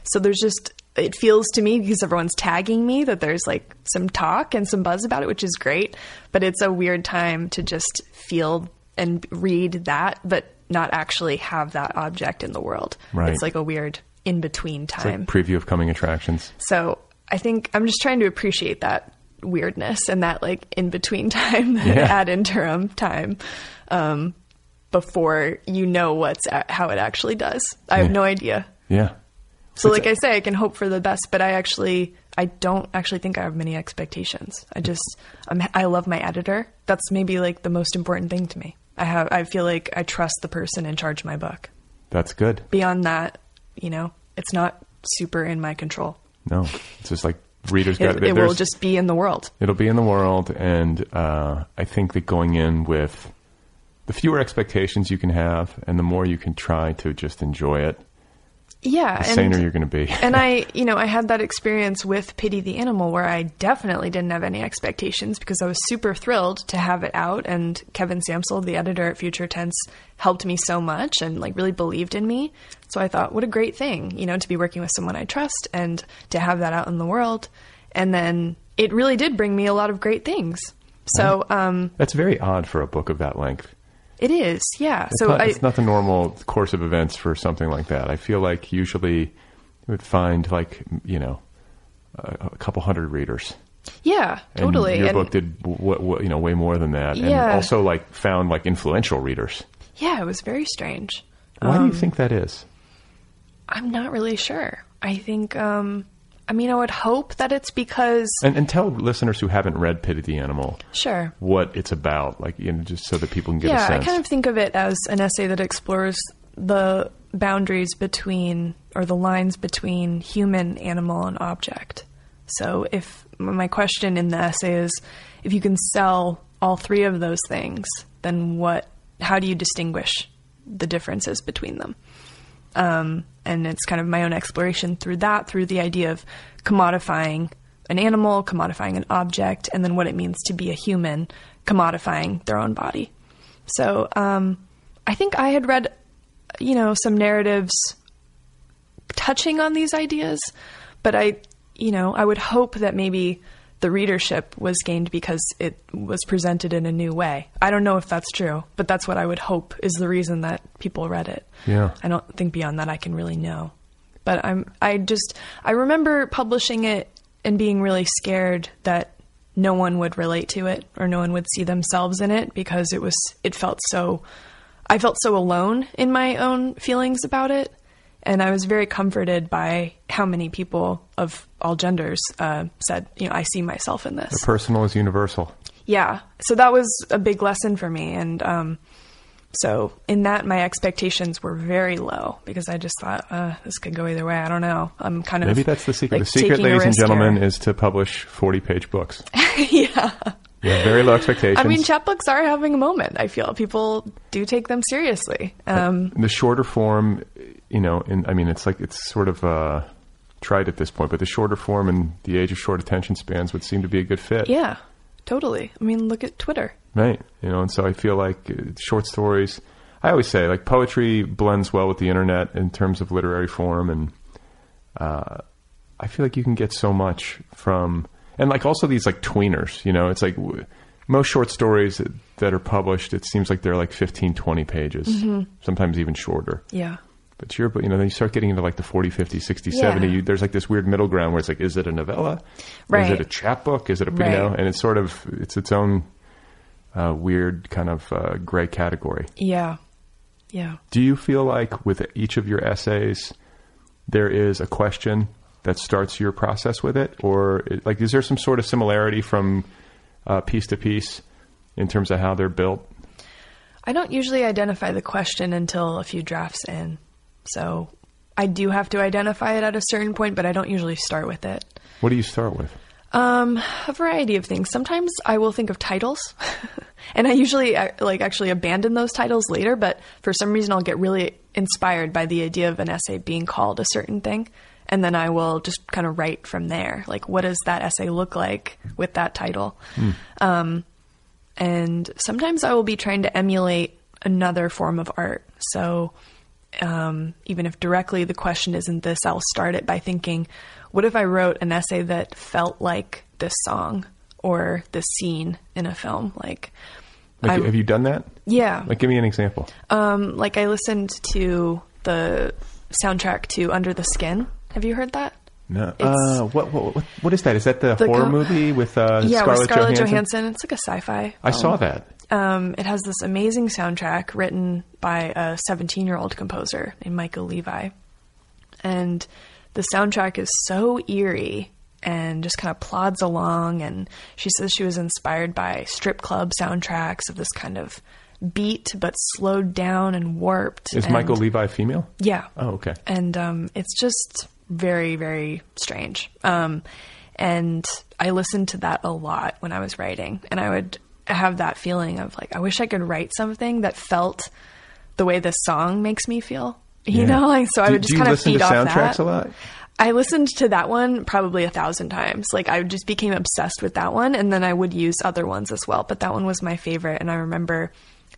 I: So there's just it feels to me because everyone's tagging me that there's like some talk and some buzz about it, which is great. But it's a weird time to just feel and read that, but not actually have that object in the world.
A: Right.
I: It's like a weird in between
A: It's
I: time.
A: like preview of coming attractions.
I: so I think I'm just trying to appreciate that weirdness and that like in between time,
A: Yeah.
I: ad interim time, um, before you know what's a- how it actually does. I have no idea.
A: Yeah.
I: So,
A: It's-
I: like I say, I can hope for the best, but I actually, I don't actually think I have many expectations. I just, I'm, I love my editor. That's maybe like the most important thing to me. I have, I feel like I trust the person in charge of my book.
A: That's good.
I: Beyond that, you know, it's not super in my control.
A: No, it's just like readers got.
I: It, it will just be in the world.
A: It'll be in the world, and uh, I think that going in with the fewer expectations you can have, and the more you can try to just enjoy it,
I: Yeah,
A: the
I: and
A: saner you're going to be.
I: and I, you know, I had that experience with Pity the Animal where I definitely didn't have any expectations because I was super thrilled to have it out. And Kevin Sampsell, the editor at Future Tense, helped me so much and like really believed in me. So I thought, what a great thing, you know, to be working with someone I trust and to have that out in the world. And then it really did bring me a lot of great things. So um,
A: That's very odd for a book of that length.
I: It is, yeah.
A: It's,
I: so
A: not,
I: I,
A: it's not the normal course of events for something like that. I feel like usually you would find like you know a, a couple hundred readers.
I: yeah,
A: And
I: totally.
A: Your
I: and
A: book did w- w- you know way more than that, and also like found like influential readers.
I: yeah, it was very strange.
A: Why do you
I: Um,
A: think that is?
I: I'm not really sure. I think, um, I mean, I would hope that it's because,
A: And, and tell listeners who haven't read Pity the Animal
I: sure.
A: what it's about, like you know, just so that people can get a sense.
I: Yeah, I kind of think of it as an essay that explores the boundaries between, or the lines between human, animal, and object. So if my question in the essay is, if you can sell all three of those things, then what, how do you distinguish the differences between them? Um, and it's kind of my own exploration through that, through the idea of commodifying an animal, commodifying an object, and then what it means to be a human, commodifying their own body. So um, I think I had read, you know, some narratives touching on these ideas, but I, you know, I would hope that maybe the readership was gained because it was presented in a new way. I don't know if that's true, but that's what I would hope is the reason that people read it.
A: Yeah.
I: I don't think beyond that I can really know. But I'm I just I remember publishing it and being really scared that no one would relate to it or no one would see themselves in it because it was it felt so I felt so alone in my own feelings about it and I was very comforted by how many people of all genders uh, said, you know, I see myself in this.
A: The personal is universal.
I: Yeah, so that was a big lesson for me, and um, so in that, my expectations were very low because I just thought uh, this could go either way. I don't know. I'm kind of
A: Maybe that's the secret.
I: like,
A: the secret, ladies and gentlemen,
I: here.
A: is to publish forty-page books.
I: yeah.
A: You have very low expectations.
I: I mean, chapbooks are having a moment. I feel people do take them seriously. Um,
A: the shorter form, you know, and I mean, it's like it's sort of uh, tried at this point, but the shorter form and the age of short attention spans would seem to be a good fit.
I: yeah, totally. I mean, look at Twitter.
A: Right. You know, and so I feel like uh, short stories. I always say like poetry blends well with the internet in terms of literary form, and uh, I feel like you can get so much from and like also these like tweeners. You know, it's like w- most short stories that, are published. It seems like they're like 15, 20 pages,
I: Mhm.
A: sometimes even shorter.
I: Yeah.
A: But you're, you know, then you start getting into like the 40, 50, 60,
I: Yeah.
A: 70. You, there's like this weird middle ground where it's like, is it a novella?
I: Right.
A: Is it a chapbook? Is it a,
I: Right.
A: you know, and it's sort of, it's its own uh, weird kind of uh, gray category.
I: Yeah. Yeah.
A: Do you feel like with each of your essays, there is a question that starts your process with it? Or like, is there some sort of similarity from uh, piece to piece in terms of how they're built?
I: I don't usually identify the question until a few drafts in. So I do have to identify it at a certain point, but I don't usually start with it.
A: What do you start with?
I: Um, a variety of things. Sometimes I will think of titles, and I usually uh, like actually abandon those titles later. But for some reason, I'll get really inspired by the idea of an essay being called a certain thing, and then I will just kind of write from there. Like, what does that essay look like with that title? Um, and sometimes I will be trying to emulate another form of art. So um, even if directly the question isn't this, I'll start it by thinking, what if I wrote an essay that felt like this song or this scene in a film? Like,
A: Like, have you done that?
I: yeah,
A: Like, give me an example.
I: um, like I listened to the soundtrack to Under the Skin. Have you heard that?
A: No. Uh, what, what what is that? Is that the,
I: The
A: horror
I: co-
A: movie with uh,
I: yeah,
A: Scarlett,
I: with Scarlett
A: Johansson?
I: Johansson. It's like a sci-fi.
A: I saw that.
I: Um, it has this amazing soundtrack written by a 17 year old composer named Mica Levi. And the soundtrack is so eerie and just kind of plods along. And she says she was inspired by strip club soundtracks of this kind of beat, but slowed down and warped.
A: Is
I: and-
A: Mica Levi female?
I: Yeah.
A: Oh, okay.
I: And um, it's just very, very strange. Um, and I listened to that a lot when I was writing, and I would have that feeling of like, I wish I could write something that felt the way this song makes me feel. You
A: Yeah.
I: know, like so I would just kind of feed
A: to
I: off
A: soundtracks
I: that.
A: a lot?
I: I listened to that one probably a thousand times. Like I just became obsessed with that one, and then I would use other ones as well. But that one was my favorite, and I remember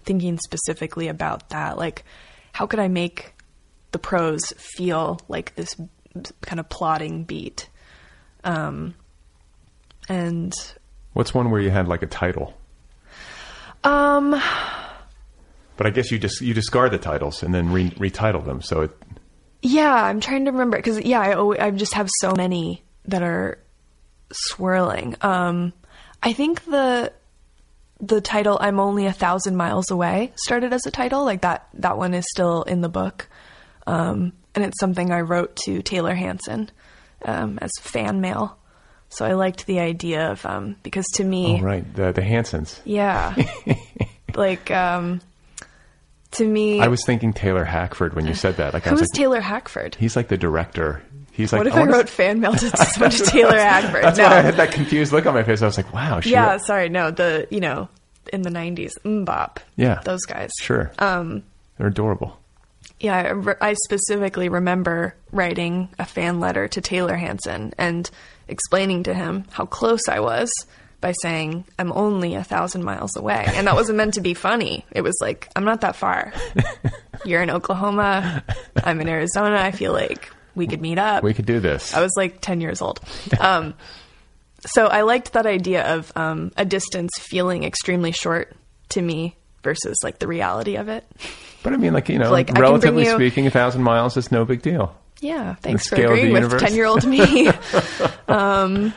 I: thinking specifically about that. Like, how could I make the prose feel like this kind of plodding beat? Um, and
A: What's one where you had like a title?
I: Um,
A: But I guess you just you discard the titles and then re- retitle them. So it
I: Yeah, I'm trying to remember because yeah, I always, I just have so many that are swirling. Um, I think the the title "I'm Only a Thousand Miles Away" started as a title. Like that that one is still in the book, um, and it's something I wrote to Taylor Hanson um, as fan mail. So I liked the idea of um, because to me,
A: oh right the the Hansons.
I: yeah, like um, to me,
A: I was thinking Taylor Hackford when you said that. Like I
I: who
A: was
I: is
A: like,
I: Taylor Hackford?
A: he's like the director. He's like
I: what if
A: I
I: I, wrote fan mail to someone to Taylor Hackford?
A: That's
I: no.
A: why I had that confused look on my face. I was like, wow,
I: yeah,
A: wrote-
I: sorry, no, the you know in the '90s, MMMBop,
A: Yeah.
I: those guys.
A: sure,
I: Um,
A: they're adorable.
I: yeah, I, re- I specifically remember writing a fan letter to Taylor Hanson, and explaining to him how close I was by saying I'm only a thousand miles away, and that wasn't meant to be funny. It was like I'm not that far. You're in Oklahoma. I'm in Arizona. I feel like we could meet up.
A: We could do this.
I: I was like 10 years old. Um, so I liked that idea of um, a distance feeling extremely short to me versus like the reality of it.
A: But I mean, like you know,
I: Like,
A: relatively
I: you-
A: speaking, a thousand miles is no big deal.
I: Yeah, thanks for
A: scale of the
I: agreeing with 10 year old me. um,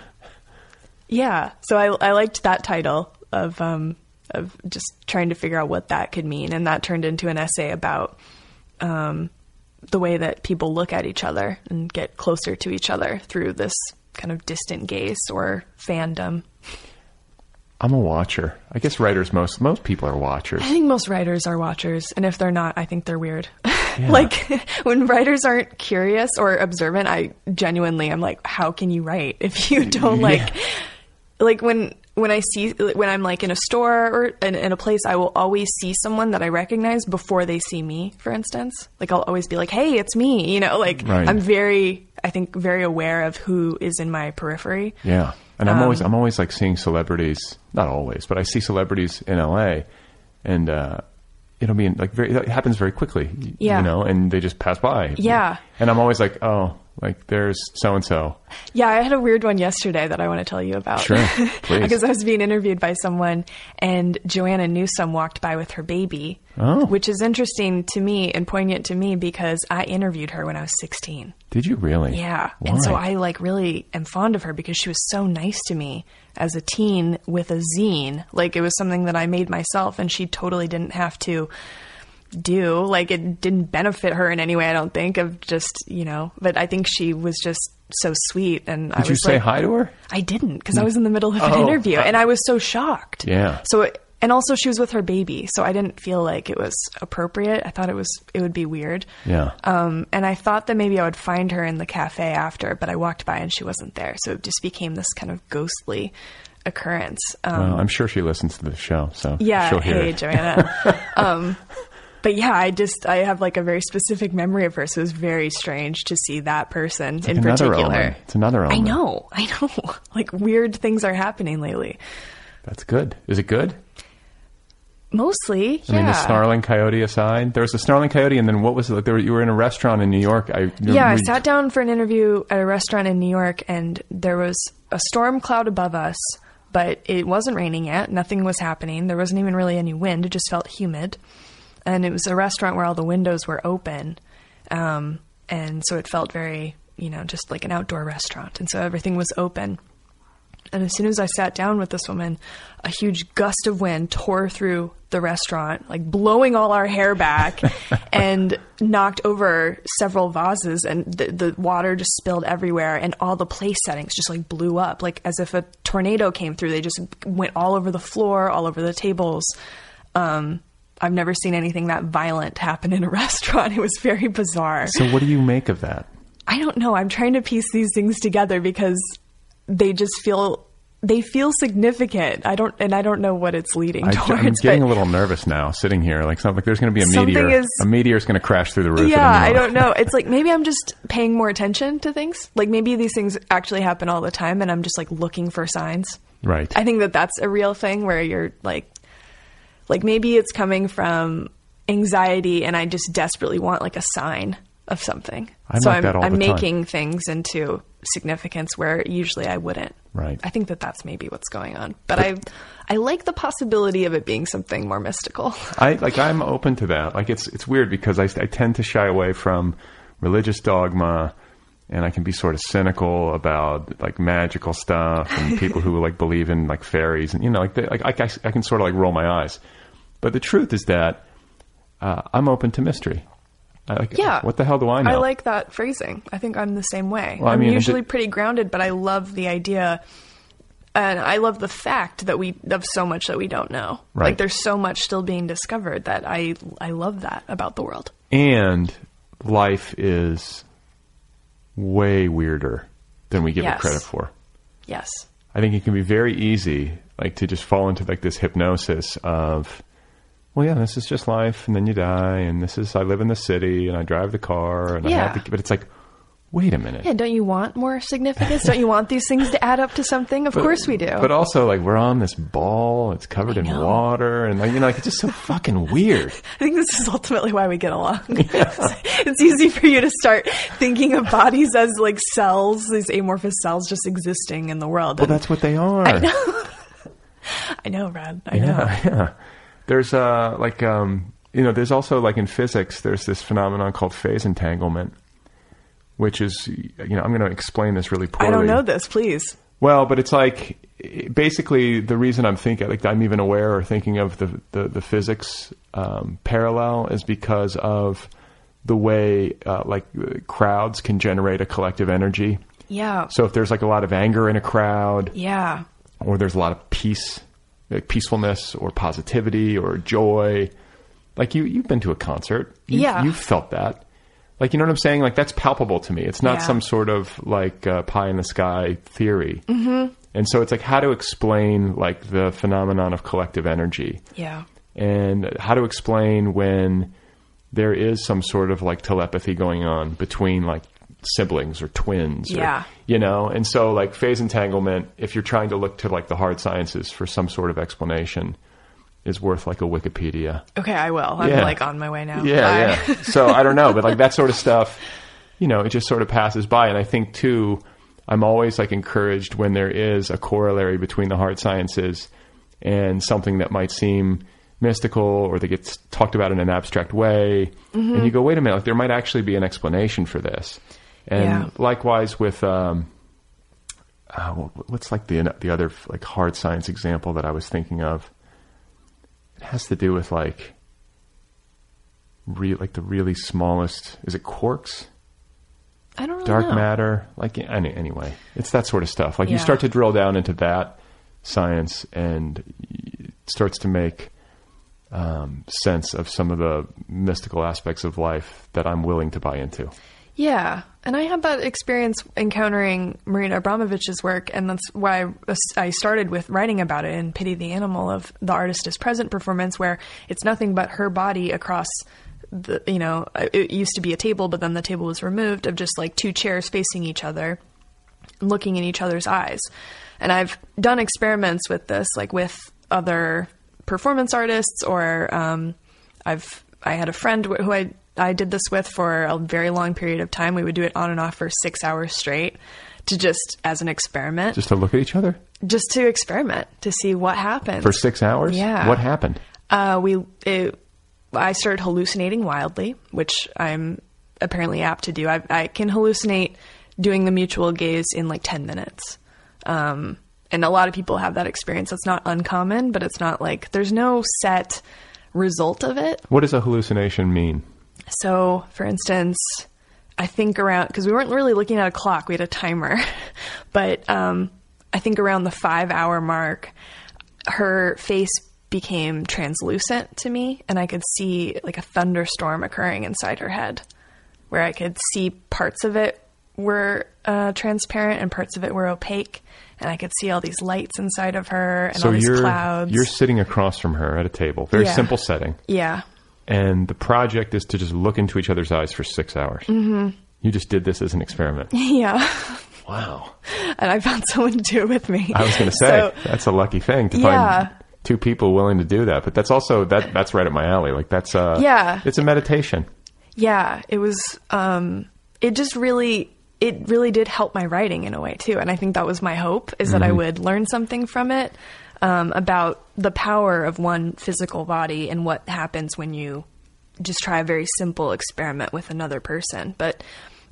I: yeah, so I, I liked that title of, um, of just trying to figure out what that could mean. And that turned into an essay about um, the way that people look at each other and get closer to each other through this kind of distant gaze or fandom.
A: I'm a watcher. I guess writers most most people are watchers.
I: I think most writers are watchers, and if they're not, I think they're weird. like when writers aren't curious or observant, I genuinely I'm like, how can you write if you don't like, like when when I see when I'm like in a store or in, in a place, I will always see someone that I recognize before they see me. For instance, like I'll always be like, hey, it's me. You know, like
A: Right.
I: I'm very, I think, very aware of who is in my periphery.
A: Yeah, and I'm
I: Um,
A: always I'm always like seeing celebrities. Not always, but I see celebrities in LA, and uh, it'll be in, like very. It happens very quickly.
I: Yeah.
A: you know, and they just pass by.
I: Yeah.
A: and I'm always like, oh, like there's so and so.
I: Yeah, I had a weird one yesterday that I want to tell you about.
A: Sure, please.
I: because I was being interviewed by someone, and Joanna Newsom walked by with her baby,
A: Oh.
I: which is interesting to me and poignant to me because I interviewed her when I was 16.
A: Did you really?
I: Yeah, Why? and so I like really am fond of her because she was so nice to me as a teen with a zine. Like it was something that I made myself, and she totally didn't have to do. Like it didn't benefit her in any way. I don't think of just you know. But I think she was just so sweet, and I
A: Did you
I: was
A: say
I: like,
A: hi to her?
I: I didn't because I was in the middle of an
A: Oh.
I: interview, and I was so shocked.
A: Yeah.
I: So. And also, she was with her baby, so I didn't feel like it was appropriate. I thought it was it would be weird.
A: Yeah.
I: Um, and I thought that maybe I would find her in the cafe after, but I walked by and she wasn't there. So it just became this kind of ghostly occurrence. Um,
A: well, I'm sure she listens to the show, so
I: yeah,
A: she'll hear
I: hey,
A: it.
I: Joanna. um, but yeah, I just I have like a very specific memory of her, so it was very strange to see that person
A: Like
I: in
A: another
I: particular.
A: omen. It's another
I: I know, I know. like weird things are happening lately.
A: That's good. Is it good?
I: Mostly,
A: I mean, the snarling coyote aside, there was a snarling coyote, and then what was it? Like there, were- you were in a restaurant in New York. I
I: Yeah, I sat down for an interview at a restaurant in New York, and there was a storm cloud above us, but it wasn't raining yet. Nothing was happening. There wasn't even really any wind. It just felt humid. And it was a restaurant where all the windows were open. Um, and so it felt very, you know, just like an outdoor restaurant. And so everything was open. And as soon as I sat down with this woman, a huge gust of wind tore through the restaurant, like blowing all our hair back and knocked over several vases and the, the water just spilled everywhere and all the place settings just like blew up, like as if a tornado came through. They just went all over the floor, all over the tables. Um, I've never seen anything that violent happen in a restaurant. It was very bizarre.
A: So, what do you make of that?
I: I don't know. I'm trying to piece these things together because they just feel they feel significant. I don't, and I don't know what it's leading to.
A: I,
I: towards.
A: am getting a little nervous now, sitting here. Like something like there's going to be a meteor.
I: is-
A: a meteor's going to crash through the roof.
I: yeah, I don't know. It's like maybe I'm just paying more attention to things. Like maybe these things actually happen all the time, and I'm just like looking for signs.
A: Right.
I: I think that that's a real thing where you're like, like maybe it's coming from anxiety, and I just desperately want like a sign of something.
A: I'm
I: so
A: like
I: I'm, I'm
A: the time.
I: making things into significance where usually I wouldn't.
A: Right.
I: I think that that's maybe what's going on. But, I, I like the possibility of it being something more mystical.
A: I like. I'm open to that. Like it's it's weird because I, I tend to shy away from religious dogma, and I can be sort of cynical about like magical stuff and people who like believe in like fairies and you know like they, like I, I, I can sort of like roll my eyes. But the truth is that uh, I'm open to mystery. Like,
I: Yeah.
A: What the hell do I know?
I: I like that phrasing. I think I'm the same way.
A: Well, I
I: I'm
A: mean,
I: usually
A: it-
I: pretty grounded, but I love the idea and I love the fact that we of so much that we don't know.
A: Right.
I: Like there's so much still being discovered that I I love that about the world.
A: and life is way weirder than we give
I: Yes.
A: it credit for.
I: Yes.
A: I think it can be very easy, like to just fall into like this hypnosis of, well, yeah, this is just life, and then you die, and this is I live in the city, and I drive the car, and I
I: Yeah.
A: have to. But it's like, wait a minute.
I: Yeah, don't you want more significance? don't you want these things to add up to something? Of course we do.
A: But also, like, we're on this ball. It's covered in
I: know.
A: water, and like, you know, like, it's just so fucking weird.
I: I think this is ultimately why we get along. it's easy for you to start thinking of bodies as like cells, these amorphous cells just existing in the world.
A: Well,
I: And
A: that's what they are.
I: I know. I know, Brad. I know.
A: Yeah, yeah. There's uh like um you know there's also like in physics there's this phenomenon called phase entanglement, which is you know I'm going to explain this really poorly.
I: I don't know this, please.
A: Well, but it's like basically the reason I'm thinking like I'm even aware or thinking of the the, the physics um, parallel is because of the way uh, like crowds can generate a collective energy.
I: Yeah.
A: So if there's like a lot of anger in a crowd,
I: Yeah.
A: or there's a lot of peace, like peacefulness or positivity or joy. Like you, you've been to a concert. You've,
I: Yeah.
A: You've felt that. Like, you know what I'm saying? Like that's palpable to me. It's not
I: Yeah.
A: some sort of like uh, pie in the sky theory. Mm-hmm. And so it's like how to explain like the phenomenon of collective energy
I: Yeah.
A: and how to explain when there is some sort of like telepathy going on between like siblings or twins or,
I: Yeah.
A: you know and so like phase entanglement if you're trying to look to like the hard sciences for some sort of explanation is worth like a wikipedia
I: Okay, I will. I'm
A: Yeah.
I: like on my way now.
A: yeah
I: Bye.
A: yeah so i don't know but like that sort of stuff you know it just sort of passes by and i think too i'm always like encouraged when there is a corollary between the hard sciences and something that might seem mystical or that gets talked about in an abstract way mm-hmm. and you go wait a minute like there might actually be an explanation for this and
I: Yeah.
A: likewise with um uh, what's like the the other like hard science example that I was thinking of? It has to do with like re- like the really smallest. Is it quarks?
I: I don't really
A: Dark
I: know.
A: matter? Like any, anyway, it's that sort of stuff. Like you start to drill down into that science, and it starts to make um, sense of some of the mystical aspects of life that I'm willing to buy into.
I: Yeah, and I had that experience encountering Marina Abramović's work, and that's why I started with writing about it in Pity the Animal of the Artist is Present performance, where it's nothing but her body across the, you know, it used to be a table, but then the table was removed of just like two chairs facing each other, looking in each other's eyes. And I've done experiments with this, like with other performance artists, or um, I've I had a friend who I I did this with for a very long period of time. We would do it on and off for six hours straight, to just as an experiment,
A: Just to look at each other
I: just to experiment to see what happens.
A: for six hours.
I: Yeah.
A: What happened?
I: Uh, we it, I started hallucinating wildly, which I'm apparently apt to do. I, I can hallucinate doing the mutual gaze in like ten minutes, um, and a lot of people have that experience. That's not uncommon, but it's not like there's no set result of it.
A: What does a hallucination mean?
I: So, for instance, I think around because we weren't really looking at a clock; we had a timer. but um, I think around the five-hour mark, her face became translucent to me, and I could see like a thunderstorm occurring inside her head, where I could see parts of it were uh, transparent and parts of it were opaque, and I could see all these lights inside of her and
A: so
I: all these
A: you're
I: clouds.
A: you're sitting across from her at a table, very
I: Yeah.
A: simple setting,
I: yeah,
A: and the project is to just look into each other's eyes for six hours. Mm-hmm. You just did this as an experiment.
I: yeah.
A: wow.
I: and I found someone to do it with me.
A: I was going to say
I: So-
A: that's a lucky thing to
I: Yeah.
A: find two people willing to do that. But that's also that that's right up my alley. Like that's uh
I: Yeah.
A: it's a meditation.
I: yeah, it was. Um, it just really, it really did help my writing in a way too, and I think that was my hope is that I
A: Mm-hmm.
I: would learn something from it um, about the power of one physical body and what happens when you just try a very simple experiment with another person. But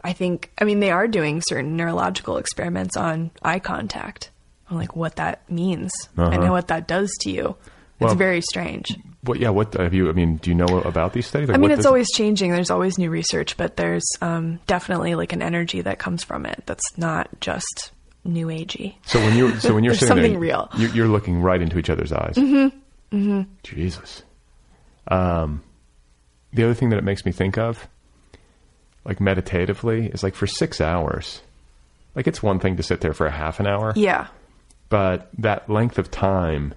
I: I think, I mean, they are doing certain neurological experiments on eye contact, on like what that means
A: Uh-huh.
I: and what that does to you. It's very strange.
A: What yeah, what have you I mean, do you know about these studies? Like,
I: I mean, it's always changing. There's always new research, but there's um, definitely like an energy that comes from it that's not just new agey.
A: So when you're so when you're sitting there,
I: something real.
A: you- you're looking right into each other's eyes. Mm-hmm. Mm-hmm. Jesus. Um, the other thing that it makes me think of, like meditatively, is like for six hours. Like it's one thing to sit there for a half an hour,
I: Yeah.
A: but that length of time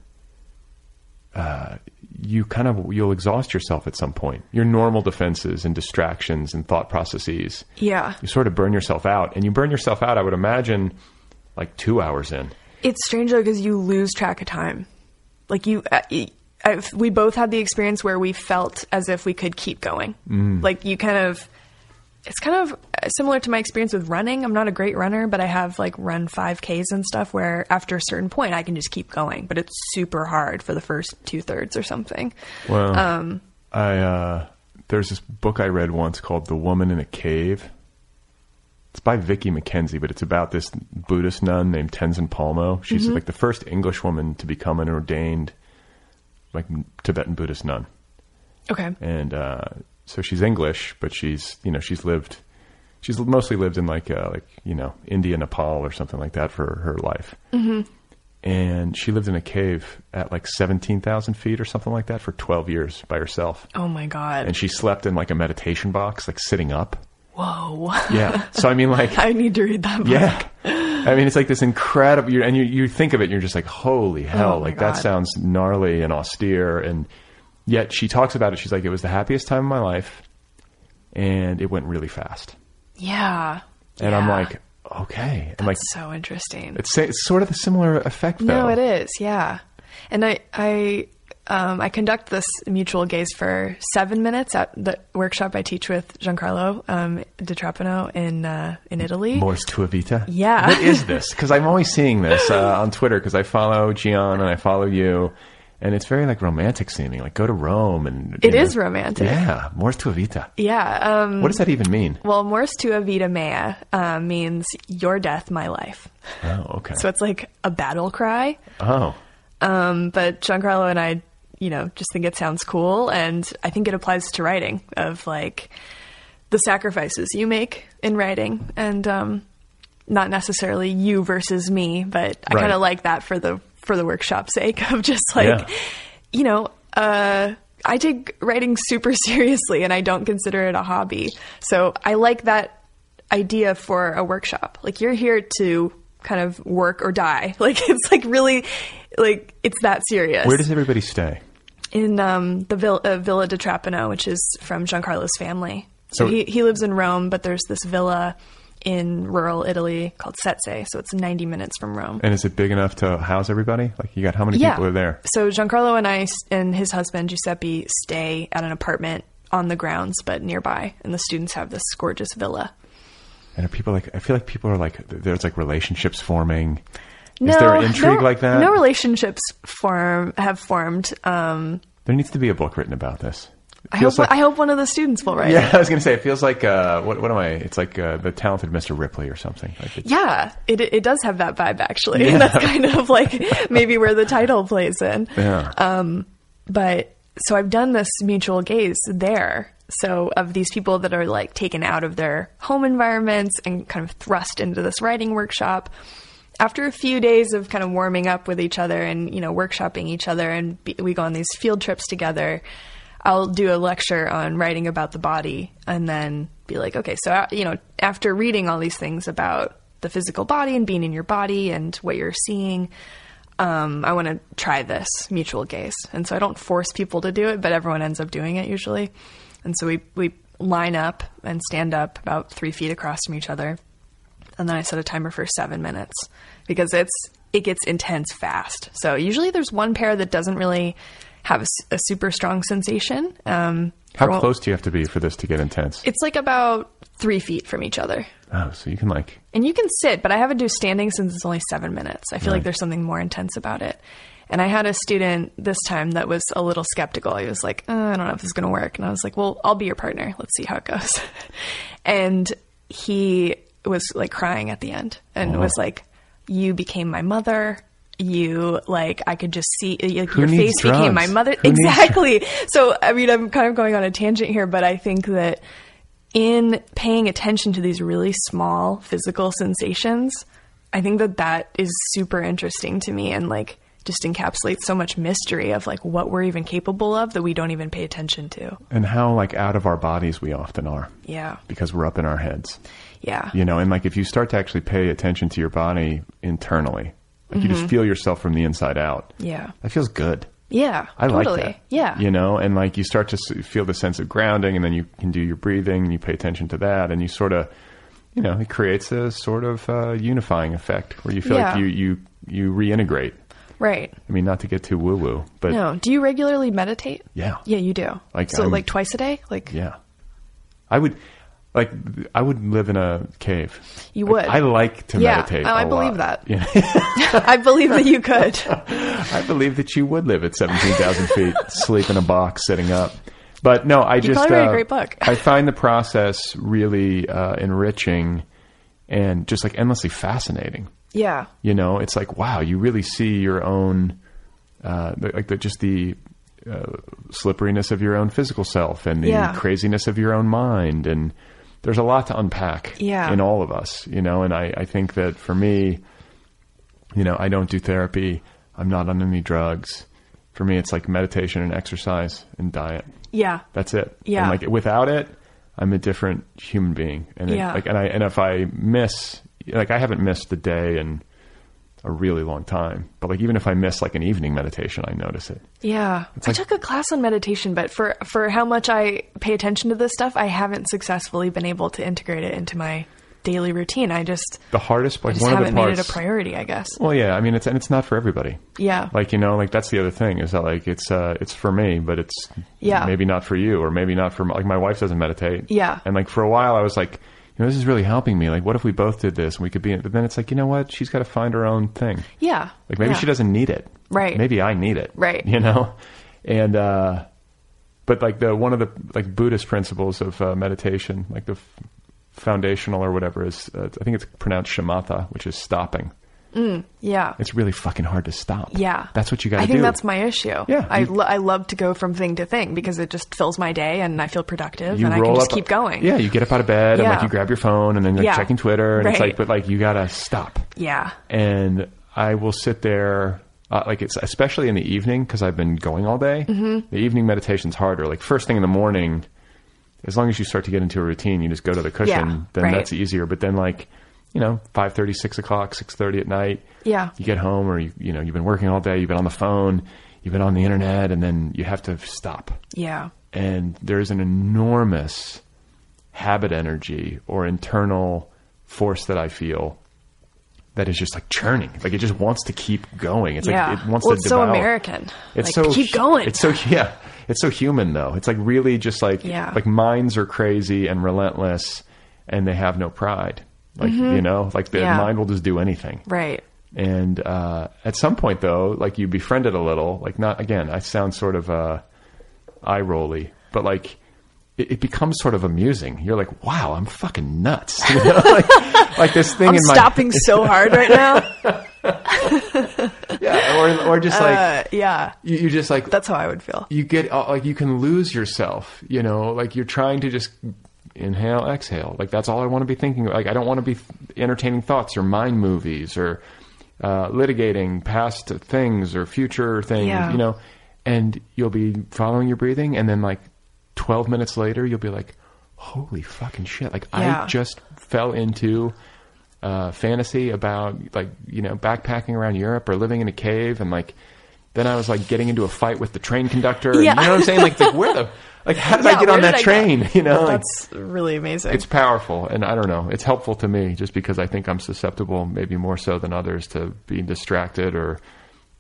A: uh, you kind of you'll exhaust yourself at some point. Your normal defenses and distractions and thought processes.
I: Yeah.
A: You sort of burn yourself out, and you burn yourself out. I would imagine, like two hours in.
I: It's strange though because you lose track of time. Like you, uh, y- I've, we both had the experience where we felt as if we could keep going. Like you kind of, it's kind of uh, similar to my experience with running. I'm not a great runner, but I have like run 5Ks and stuff where after a certain point I can just keep going. But it's super hard for the first two thirds or something.
A: Well,
I: Um,
A: I uh, there's this book I read once called "The Woman in a Cave." It's by Vicki Mackenzie, but it's about this Buddhist nun named Tenzin Palmo. She's
I: Mm-hmm.
A: like the first English woman to become an ordained, like Tibetan Buddhist nun,
I: Okay.
A: and uh, so she's English, but she's you know she's lived, she's mostly lived in like uh, like you know India, Nepal, or something like that for her life. Mm-hmm. And she lived in a cave at like seventeen thousand feet or something like that for twelve years by herself
I: Oh my God.
A: and she slept in like a meditation box, like sitting up.
I: Whoa.
A: Yeah. So I mean, like,
I: I need to read that book.
A: yeah. I mean, it's like this incredible, and you, you think of it, and you're just like, holy oh hell!
I: Oh,
A: like that sounds gnarly and austere, and yet she talks about it. She's like, it was the happiest time of my life, and it went really fast.
I: Yeah.
A: And I'm like, okay, and like
I: so interesting.
A: it's it's sort of a similar effect, though.
I: No, it is. Yeah, and I I um, I conduct this mutual gaze for seven minutes at the workshop I teach with Giancarlo um, Di Trapano in uh, in Italy.
A: Mors tua vita.
I: Yeah.
A: What is this? Because I'm always seeing this uh, on Twitter because I follow Gian and I follow you, and it's very like romantic seeming. Like go to Rome and
I: It
A: you
I: is romantic.
A: Yeah, Mors tua vita.
I: Yeah. Um,
A: What does that even mean?
I: well, Mors tua vita mea uh, means your death, my life.
A: Oh, okay.
I: So it's like a battle cry.
A: oh,
I: Um, but Giancarlo and I, you know, just think it sounds cool, and I think it applies to writing of like the sacrifices you make in writing, and um, not necessarily you versus me, but I
A: Right.
I: kind of like that for the for the workshop sake of just like,
A: Yeah.
I: you know, uh, I take writing super seriously, and I don't consider it a hobby. So I like that idea for a workshop. Like you're here to kind of work or die. Like it's like really like it's that serious.
A: where does everybody stay?
I: In um, the Villa, uh, Villa di Trapano, which is from Giancarlo's family. So,
A: So-
I: he he lives in Rome, but there's this villa in rural Italy called Sezze, so it's 90 minutes from Rome.
A: And is it big enough to house everybody? Like you got how many people are there?
I: So Giancarlo and I and his husband Giuseppe stay at an apartment on the grounds, but nearby, and the students have this gorgeous villa.
A: And are people like? I feel like people are like. There's like relationships forming.
I: No,
A: is there intrigue
I: no-
A: like that?
I: No relationships form have formed. Um,
A: There needs to be a book written about this.
I: I hope
A: like-
I: I hope one of the students will write.
A: Yeah,
I: it.
A: I was gonna say it feels like uh, what? What am I? It's like uh, the talented Mr. Ripley or something. Like
I: Yeah, it it does have that vibe actually.
A: Yeah.
I: And that's kind of like maybe where the title plays in.
A: yeah.
I: Um, but so I've done this mutual gaze there. So of these people that are like taken out of their home environments and kind of thrust into this writing workshop. After a few days of kind of warming up with each other and you know workshopping each other, and be, we go on these field trips together. I'll do a lecture on writing about the body, and then be like, okay, so uh, you know, after reading all these things about the physical body and being in your body and what you're seeing, um, I want to try this mutual gaze. And so I don't force people to do it, but everyone ends up doing it usually. And so we, we line up and stand up about three feet across from each other. And then I set a timer for seven minutes because it's, it gets intense fast. So usually there's one pair that doesn't really have a super strong sensation. Um,
A: How close do you have to be for this to get intense?
I: It's like about three feet from each other.
A: oh, so you can like.
I: And you can sit, but I have it do standing since it's only seven minutes. I feel
A: Right.
I: like there's something more intense about it. And I had a student this time that was a little skeptical. He was like, uh, I don't know if this is going to work. And I was like, well, I'll be your partner. Let's see how it goes. and he was like crying at the end and
A: Oh.
I: was like, you became my mother. You like I could just see like, your face became my mother.
A: Who
I: exactly. So I mean, I'm kind of going on a tangent here, but I think that in paying attention to these really small physical sensations, I think that that is super interesting to me and like just encapsulates so much mystery of like what we're even capable of that we don't even pay attention to.
A: And how like out of our bodies we often are
I: Yeah.
A: because we're up in our heads.
I: Yeah.
A: You know, and like if you start to actually pay attention to your body internally, like you just feel yourself from the inside out.
I: Yeah.
A: That feels good.
I: Yeah,
A: I
I: totally.
A: like that.
I: Yeah.
A: You know, and like you start to feel the sense of grounding, and then you can do your breathing, and you pay attention to that, and you sort of, you know, it creates a sort of uh, unifying effect where you feel like you you you reintegrate.
I: Right.
A: I mean, not to get too woo woo, but
I: No. Do you regularly meditate?
A: Yeah.
I: Yeah, you do.
A: Like,
I: so,
A: I'm-
I: like twice a day? Like,
A: yeah, I would. Like I would live in a cave.
I: You
A: Like,
I: would.
A: I like to
I: Yeah,
A: meditate.
I: oh, I believe
A: lot.
I: that.
A: You know?
I: I believe that you could.
A: I believe that you would live at 17,000 feet, sleep in a box, sitting up. But no, I just.
I: probably a
A: uh,
I: great book.
A: I find the process really uh, enriching and just like endlessly fascinating.
I: Yeah.
A: You know, it's like, wow, you really see your own, uh, like the, just the uh, slipperiness of your own physical self and the
I: Yeah.
A: craziness of your own mind. And there's a lot to unpack
I: Yeah.
A: in all of us, you know, and I, I think that for me, you know, I don't do therapy. I'm not on any drugs. For me, it's like meditation and exercise and diet.
I: Yeah.
A: That's it.
I: Yeah.
A: And like without it, I'm a different human being. And it-
I: Yeah.
A: like, and I, and if I miss, like I haven't missed a day in a really long time, but like even if I miss like an evening meditation, I notice it.
I: Yeah. I
A: like-
I: took a class on meditation, but for for how much I pay attention to this stuff, I haven't successfully been able to integrate it into my daily routine. I just
A: The hardest,
I: I just
A: one
I: haven't
A: the
I: made it a priority, I guess.
A: Well, yeah, I mean, it's and it's not for everybody.
I: Yeah.
A: Like you know, like that's the other thing is that like it's uh it's for me, but it's
I: Yeah.
A: maybe not for you, or maybe not for like my wife doesn't meditate.
I: Yeah.
A: and like for a while I was like, you know, this is really helping me. Like, what if we both did this and we could be? But then it's like, you know what? She's got to find her own thing.
I: Yeah.
A: Like maybe
I: Yeah.
A: she doesn't need it.
I: Right.
A: Maybe I need it.
I: Right.
A: You know, and uh, but like the one of the like Buddhist principles of uh, meditation, like the f- foundational or whatever is, uh, I think it's pronounced shamatha, which is stopping.
I: Yeah.
A: It's really fucking hard to stop.
I: Yeah.
A: That's what you got to do.
I: I
A: do.
I: think that's my issue.
A: Yeah,
I: I,
A: you-
I: lo- I love to go from thing to thing because it just fills my day and I feel productive
A: you
I: and I can just
A: up,
I: keep going.
A: Yeah, you get up out of bed and like you grab your phone and then like
I: Yeah.
A: checking Twitter and it's like, but like you gotta stop.
I: Yeah.
A: And I will sit there, uh, like it's especially in the evening because I've been going all day. Mm-hmm. The evening meditation's harder. Like first thing in the morning, as long as you start to get into a routine, you just go to the cushion.
I: Yeah,
A: then
I: right.
A: that's easier. But then like, you know, five thirty, six o'clock, six thirty at night.
I: Yeah.
A: You get home or you you know you've been working all day. You've been on the phone. You've been on the internet, and then you have to stop
I: Yeah.
A: and there's an enormous habit energy or internal force that I feel that is just like churning. Like it just wants to keep going. It's
I: yeah.
A: like it wants
I: well,
A: to
I: it's so. American.
A: It's
I: like,
A: so
I: keep going.
A: It's so yeah. It's so human though. It's like really just like
I: Yeah.
A: like minds are crazy and relentless, and they have no pride. Like you know, like the
I: Mm-hmm. Yeah.
A: mind will just do anything.
I: right.
A: And uh, at some point, though, like you befriend it a little. Like not again, I sound sort of uh, eye rolly, but like it, it becomes sort of amusing. You're like, wow, I'm fucking nuts. You know? like, like this thing
I: I'm
A: in my
I: stopping so hard right now.
A: yeah, or or just like
I: uh, yeah.
A: you, you just like
I: That's how I would feel.
A: you get uh, like you can lose yourself. You know, like you're trying to just inhale, exhale. Like that's all I want to be thinking. Like I don't want to be entertaining thoughts or mind movies or uh, litigating past things or future things.
I: Yeah.
A: You know, and you'll be following your breathing, and then like 12 minutes later, you'll be like, "Holy fucking shit!" Like
I: Yeah.
A: I just fell into. Uh, fantasy about like you know backpacking around Europe or living in a cave and like then I was like getting into a fight with the train conductor. and
I: Yeah.
A: You know what I'm saying? Like, like where the like how did
I: Yeah,
A: I get on that train?
I: go?
A: You know, like,
I: That's really amazing.
A: it's powerful, and I don't know. It's helpful to me just because I think I'm susceptible, maybe more so than others, to being distracted or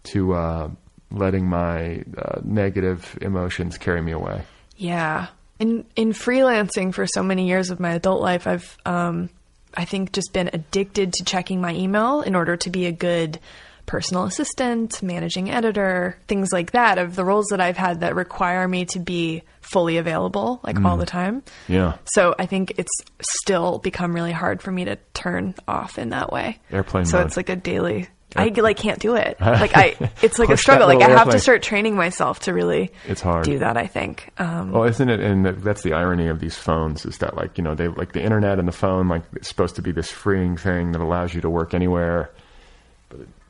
A: to uh, letting my uh, negative emotions carry me away.
I: Yeah. In in freelancing for so many years of my adult life, I've um I think just been addicted to checking my email in order to be a good personal assistant, managing editor, things like that of the roles that I've had that require me to be fully available like all the time.
A: Yeah,
I: So I think it's still become really hard for me to turn off in that way.
A: Airplane
I: So
A: mode.
I: it's like a daily I like can't do it. Like I it's like a struggle. Like I have to start training myself to really
A: It's hard.
I: do that, I think. Um
A: Well, isn't it? And that's the irony of these phones is that, like, you know, they like the internet and the phone, like, it's supposed to be this freeing thing that allows you to work anywhere,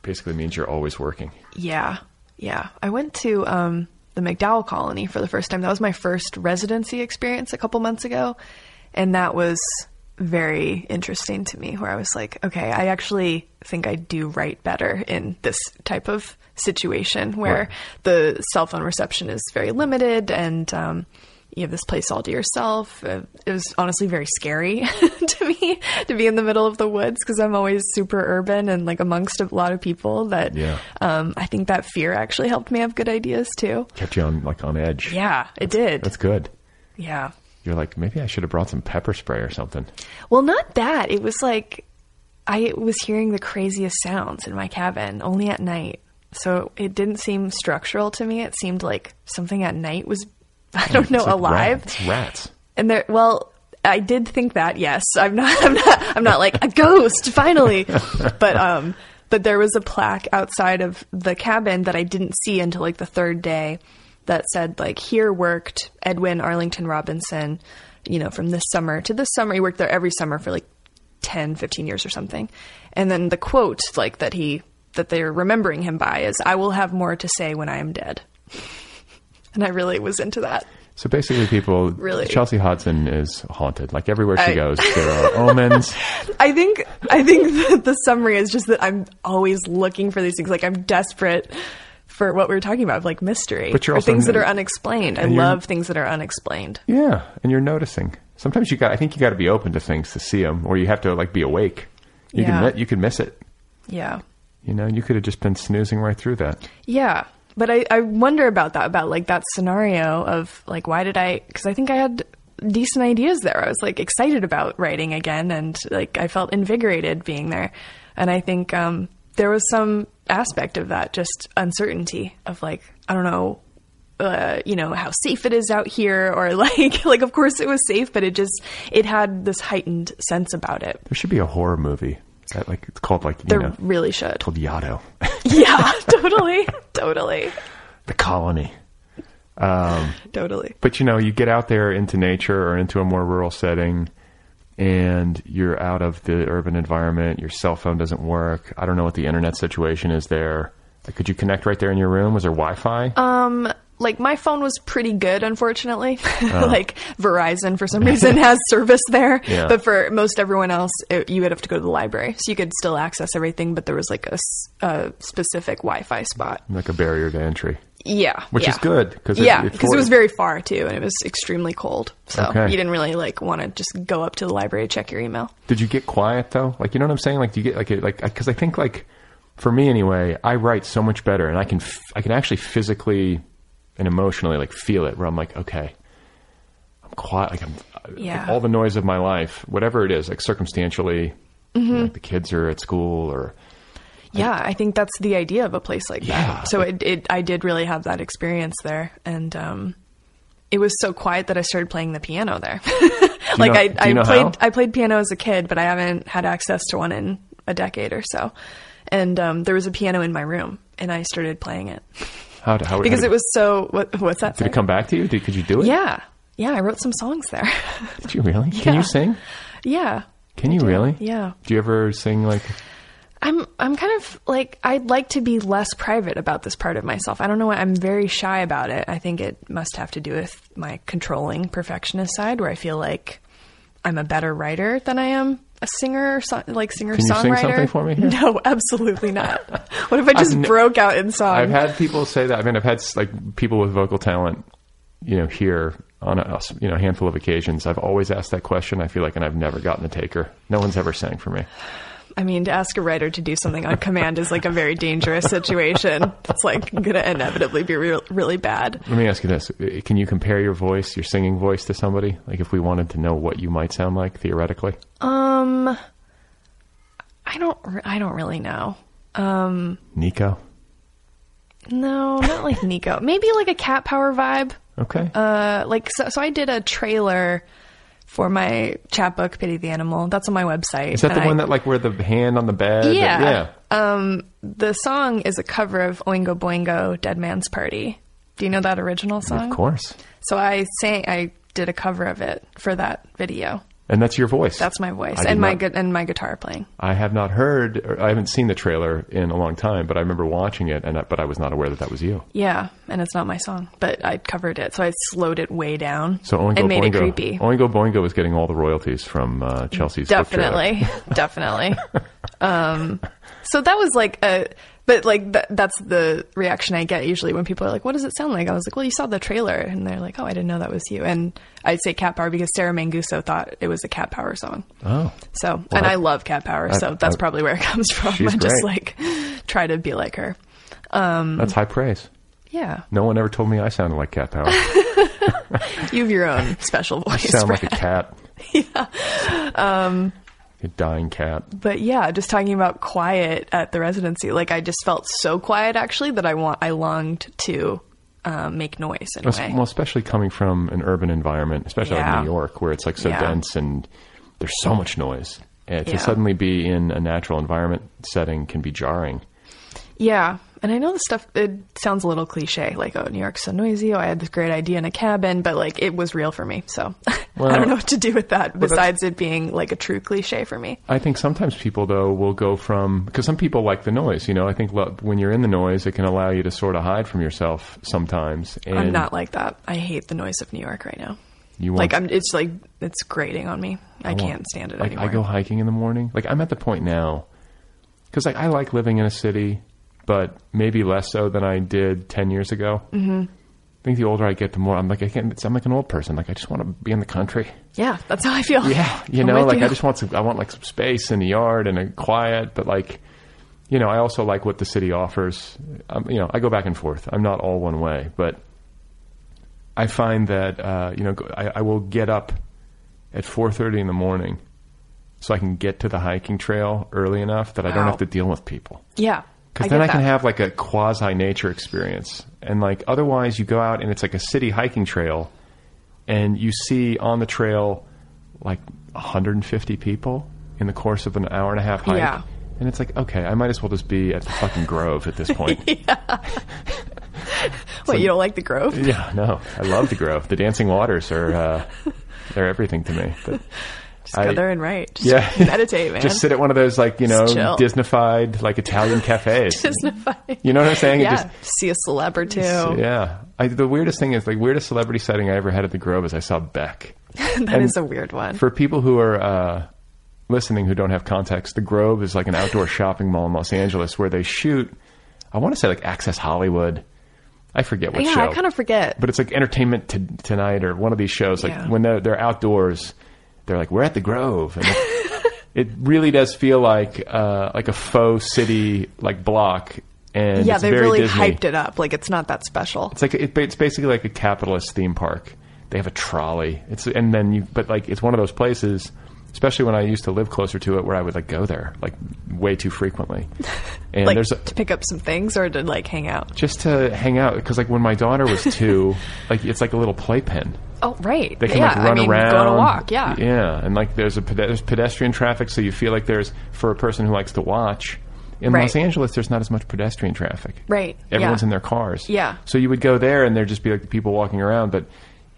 A: basically means you're always working.
I: Yeah, yeah. I went to um, the MacDowell Colony for the first time. That was my first residency experience a couple months ago, and that was very interesting to me where I was like, okay, I actually think I do write better in this type of situation where
A: Right.
I: the cell phone reception is very limited and um, you have this place all to yourself. Uh, it was honestly very scary to me to be in the middle of the woods because I'm always super urban and like amongst a lot of people that
A: Yeah.
I: um, I think that fear actually helped me have good ideas too.
A: Kept you on like on edge.
I: Yeah, it did.
A: That's good.
I: yeah.
A: You're like, maybe I should have brought some pepper spray or something.
I: Well, not that. It was like I was hearing the craziest sounds in my cabin only at night. So it didn't seem structural to me. It seemed like something at night was, I don't know,
A: like
I: alive.
A: Rats. rats.
I: And there, well, I did think that. Yes, I'm not. I'm not. I'm not like a ghost. Finally, but um, but there was a plaque outside of the cabin that I didn't see until like the third day, that said like here worked Edwin Arlington Robinson, you know, from this summer to this summer. He worked there every summer for like 10, 15 years or something. And then the quote like that he that they're remembering him by is "I will have more to say when I am dead." And I really was into that.
A: So basically, people,
I: Really?
A: Chelsea Hodson is haunted. Like everywhere she
I: I-
A: goes, there are omens.
I: I think I think the summary is just that I'm always looking for these things. Like I'm desperate for what we were talking about, like mystery,
A: But you're also
I: things that are unexplained. I love things that are unexplained.
A: Yeah, and you're noticing. Sometimes you got. I think you got to be open to things to see them, or you have to like be awake. You
I: Yeah.
A: can you could miss it.
I: Yeah,
A: You know, you could have just been snoozing right through that.
I: yeah. But I, I wonder about that, about like that scenario of like why did I? Because I think I had decent ideas there. I was like excited about writing again, and like I felt invigorated being there. And I think um, there was some aspect of that, just uncertainty of like I don't know uh, you know how safe it is out here or like like of course it was safe but it just it had this heightened sense about it
A: There should be a horror movie that like it's called like you
I: there
A: know
I: really should
A: called Yaddo,
I: yeah totally totally
A: the colony.
I: Um, totally
A: But you know, you get out there into nature or into a more rural setting, and you're out of the urban environment. Your cell phone doesn't work. I don't know what the internet situation is there. Like, could you connect right there in your room? Was there Wi-Fi?
I: um like my phone was pretty good unfortunately uh-huh. like verizon for some reason has service there
A: Yeah.
I: but for most everyone else it, you would have to go to the library so you could still access everything but there was like a, a specific wi-fi spot
A: like a barrier to entry,
I: yeah
A: which
I: yeah.
A: is good because
I: yeah, because it was very far too, and it was extremely cold. So
A: Okay.
I: you didn't really like want to just go up to the library to check your email.
A: Did you get quiet though? Like, you know what I'm saying? Like, do you get like a, like because I think like for me anyway, I write so much better, and I can f- I can actually physically and emotionally like feel it. Where I'm like, okay, I'm quiet. Like I'm
I: Yeah.
A: like, all the noise of my life, whatever it is, like circumstantially,
I: Mm-hmm.
A: know, like the kids are at school or
I: Yeah, I think that's the idea of a place like
A: Yeah.
I: that. So it, it, I did really have that experience there, and um, it was so quiet that I started playing the piano there. like
A: know-
I: I, I played,
A: how?
I: I played piano as a kid, but I haven't had access to one in a decade or so. And um, there was a piano in my room, and I started playing it
A: how how
I: because
A: how
I: it was so. What, what's that?
A: Did it come back to you? Did, could you do it?
I: Yeah, yeah. I wrote some songs there.
A: Did you really? Can
I: Yeah.
A: you sing?
I: yeah.
A: Can you really?
I: Yeah.
A: Do you ever sing like?
I: I'm I'm kind of like I'd like to be less private about this part of myself. I don't know why I'm very shy about it. I think it must have to do with my controlling perfectionist side where I feel like I'm a better writer than I am a singer so, like singer
A: Can you sing
I: songwriter.
A: something for me here?
I: No, absolutely not. what if I just
A: I've
I: broke out in song?
A: I've had people say that. I mean, I've had like people with vocal talent, you know, here on a you know a handful of occasions. I've always asked that question. I feel like, and I've never gotten a taker. No one's ever sang for me.
I: I mean, to ask a writer to do something on command is like a very dangerous situation. It's like going to inevitably be real, really bad.
A: Let me ask you this: Can you compare your voice, your singing voice, to somebody? Like, if we wanted to know what you might sound like theoretically,
I: Um, I don't. re- I don't really know. Um,
A: Nico.
I: no, not like Nico. Maybe like a cat power vibe.
A: Okay.
I: Uh, like so. So I did a trailer for my chapbook, Pity the Animal. That's on my website.
A: Is that the
I: I-
A: one that like where the hand on the bed?
I: Yeah.
A: yeah.
I: Um, the song is a cover of Oingo Boingo, Dead Man's Party. Do you know that original song?
A: Of course.
I: So I sang. I did a cover of it for that video.
A: And that's your voice.
I: That's my voice and my
A: not-
I: gu- and my guitar playing.
A: I have not heard, or I haven't seen the trailer in a long time, but I remember watching it, and I, but I was not aware that that was you.
I: Yeah, and it's not my song, but I covered it, so I slowed it way down
A: So Oingo
I: and made
A: Boingo,
I: it creepy.
A: Oingo Boingo was getting all the royalties from uh, Chelsea's
I: definitely definitely um so that was like a but like th- that's the reaction i get usually when people are like what does it sound like i was like well you saw the trailer and they're like oh i didn't know that was you and i'd say cat power because sarah manguso thought it was a cat power song
A: Oh,
I: so and
A: I-
I: i love cat power so that's
A: I-
I: probably where it comes from i just
A: great.
I: like try to be like her
A: that's high praise.
I: yeah
A: No one ever told me I sounded like Cat Power.
I: you have your own special voice.
A: I sound like a
I: Brad.
A: cat. Yeah. Um, a dying cat.
I: but yeah, just talking about quiet at the residency, like I just felt so quiet actually that I want I longed to um, make noise in.
A: Well, especially coming from an urban environment, especially
I: Yeah.
A: like New York, where it's like so
I: Yeah.
A: dense and there's so much noise. And to
I: Yeah.
A: suddenly be in a natural environment setting can be jarring.
I: Yeah. And I know the stuff, it sounds a little cliche, like, oh, New York's so noisy. Oh, I had this great idea in a cabin, but like, it was real for me. So
A: Well-
I: I don't know what to do with that besides it being like a true cliche for me.
A: I think sometimes people though will go from because some people like the noise. You know, I think lo- when you're in the noise, it can allow you to sort of hide from yourself sometimes. And
I: I'm not like that. I hate the noise of New York right now.
A: You want
I: Like, I'm, it's like, it's grating on me. I,
A: want-
I: can't stand it
A: like
I: anymore.
A: I go hiking in the morning. Like I'm at the point now because like I like living in a city, but maybe less so than I did ten years ago. Mm-hmm. I think the older I get, the more I'm like I can't. I'm like an old person. Like I just want to be in the country.
I: yeah, that's how I feel.
A: Yeah, you
I: I'm
A: know, like
I: you.
A: I just want some. I want like some space in the yard and a quiet, but like. You know, I also like what the city offers. Um, you know, I go back and forth. I'm not all one way, but I find that uh, you know I, I will get up at 4:30 in the morning so I can get to the hiking trail early enough that I don't have to deal with people.
I: Yeah.
A: Because then I can
I: that.
A: have like a quasi nature experience, and like otherwise you go out and it's like a city hiking trail, and you see on the trail like 150 people in the course of an hour and a half hike.
I: Yeah.
A: And it's like, okay, I might as well just be at the fucking Grove at this point.
I: What, you don't like the Grove?
A: Yeah, no, I love the Grove. The dancing waters are uh, they're everything to me. But
I: Just go there and write. Just
A: yeah,
I: meditate, man.
A: Just sit at one of those like you know. Disneyfied like Italian cafes.
I: Disneyfied.
A: You know what I'm saying?
I: Yeah.
A: just-
I: See a celebrity.
A: yeah. I, the weirdest thing is like weirdest celebrity setting I ever had at the Grove is I saw Beck.
I: That is a weird one.
A: For people who are uh, listening who don't have context, the Grove is like an outdoor shopping mall in Los Angeles where they shoot. I want to say like Access Hollywood. I forget what
I: yeah,
A: show.
I: I kind of forget.
A: but it's like Entertainment to, Tonight or one of these shows. Like
I: Yeah.
A: when they're, they're outdoors, they're like, "We're at the Grove," and it, it really does feel like uh, like a faux city like block. And
I: yeah, they really
A: Disney.
I: hyped it up. Like it's not that special.
A: It's like it, it's basically like a capitalist theme park. They have a trolley. It's and then you, but like it's one of those places. Especially when I used to live closer to it, where I would like go there like way too frequently. And
I: like
A: there's a,
I: to pick up some things or to like hang out.
A: just to hang out because like when my daughter was two, like it's like a little playpen.
I: Oh, right.
A: They can
I: yeah,
A: like run
I: I mean,
A: around,
I: go on a walk. Yeah.
A: yeah, and like there's a there's pedestrian traffic, so you feel like there's for a person who likes to watch. In
I: Right.
A: Los Angeles, there's not as much pedestrian traffic.
I: Right,
A: Everyone's
I: yeah.
A: in their cars.
I: Yeah.
A: So you would go there, and there'd just be like the people walking around, but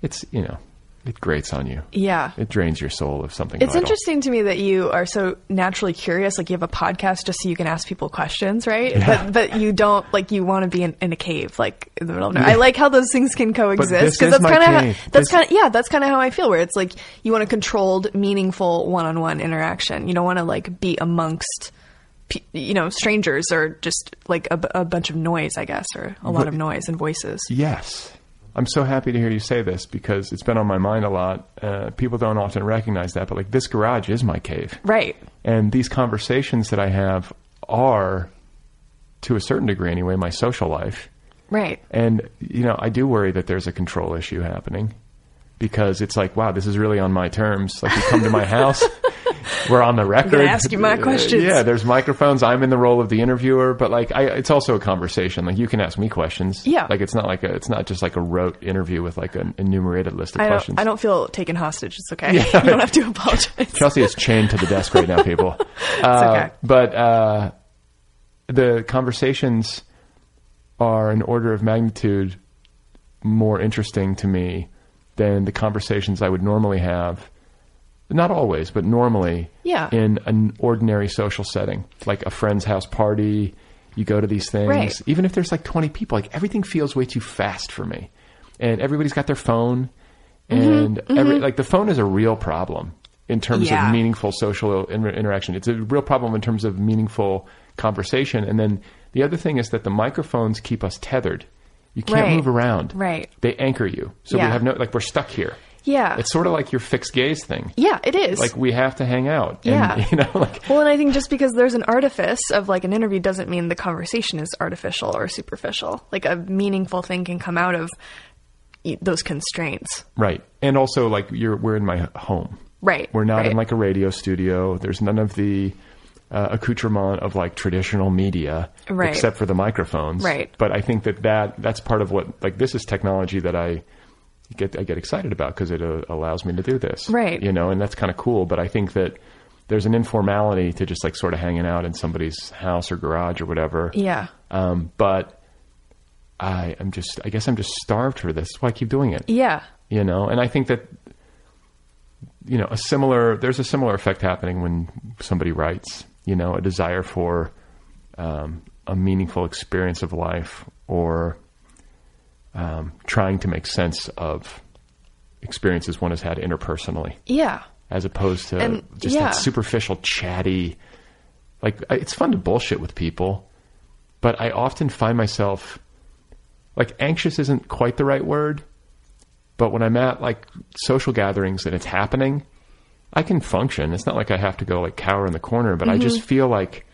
A: it's you know, it grates on you.
I: Yeah.
A: It drains your soul of something.
I: It's
A: vital.
I: interesting to me that you are so naturally curious. Like you have a podcast just so you can ask people questions, right?
A: Yeah.
I: But but you don't like you want to be in, in a cave, like in the middle of nowhere. I like how those things can coexist because that's kind of how, that's kind of yeah that's kind of how I feel. Where it's like you want a controlled, meaningful one-on-one interaction. You don't want to like be amongst. You know, strangers or just like a bunch of noise, I guess, or a lot
A: But-
I: of noise and voices.
A: Yes. I'm so happy to hear you say this because it's been on my mind a lot. Uh, people don't often recognize that, but like this garage is my cave.
I: Right.
A: And these conversations that I have are, to a certain degree anyway, my social life.
I: Right.
A: And, you know, I do worry that there's a control issue happening because it's like, wow, this is really on my terms. Like, you come to my house, we're on the record.
I: ask you my
A: Uh,
I: questions.
A: Yeah, there's microphones. I'm in the role of the interviewer, but like, I, it's also a conversation. Like, you can ask me questions.
I: Yeah.
A: Like, it's not like a, it's not just like a rote interview with like an enumerated list of
I: I
A: questions.
I: don't, I don't feel taken hostage. It's okay. you don't have to apologize.
A: Chelsea is chained to the desk right now, people. Uh,
I: okay.
A: But uh, the conversations are an order of magnitude more interesting to me than the conversations I would normally have not always, but normally,
I: Yeah.
A: in an ordinary social setting, like a friend's house party. You go to these things,
I: Right.
A: even if there's like 20 people, like everything feels way too fast for me. And everybody's got their phone, and every, like the phone is a real problem in terms
I: Mm-hmm, Yeah.
A: of meaningful social inter- interaction. It's a real problem in terms of meaningful conversation. And then the other thing is that the microphones keep us tethered. You can't
I: Right.
A: move around.
I: Right.
A: They anchor you. So
I: Yeah.
A: we have no, like, we're stuck here.
I: Yeah.
A: It's sort of like your fixed gaze thing.
I: yeah, it is.
A: Like we have to hang out. And,
I: Yeah.
A: You know, like
I: Well, and I think just because there's an artifice of like an interview doesn't mean the conversation is artificial or superficial. Like a meaningful thing can come out of those constraints.
A: right. And also like you're we're in my home.
I: Right.
A: We're not in like a radio studio. There's none of the uh, accoutrement of like traditional media,
I: Right.
A: except for the microphones.
I: Right.
A: But I think that, that that's part of what like this is technology that I get I get excited about because it uh, allows me to do this.
I: Right.
A: You know, and that's kind of cool. But I think that there's an informality to just like sort of hanging out in somebody's house or garage or whatever.
I: Yeah.
A: Um, but I am just I guess I'm just starved for this. That's why I keep doing it
I: Yeah.
A: you know and i think that you know a similar there's a similar effect happening when somebody writes you know a desire for um, a meaningful experience of life or um, trying to make sense of experiences one has had interpersonally
I: Yeah.
A: as opposed to
I: And-
A: just
I: yeah.
A: that superficial chatty like it's fun to bullshit with people but i often find myself like anxious isn't quite the right word but when i'm at like social gatherings and it's happening i can function it's not like i have to go like cower in the corner but i
I: Mm-hmm.
A: just feel like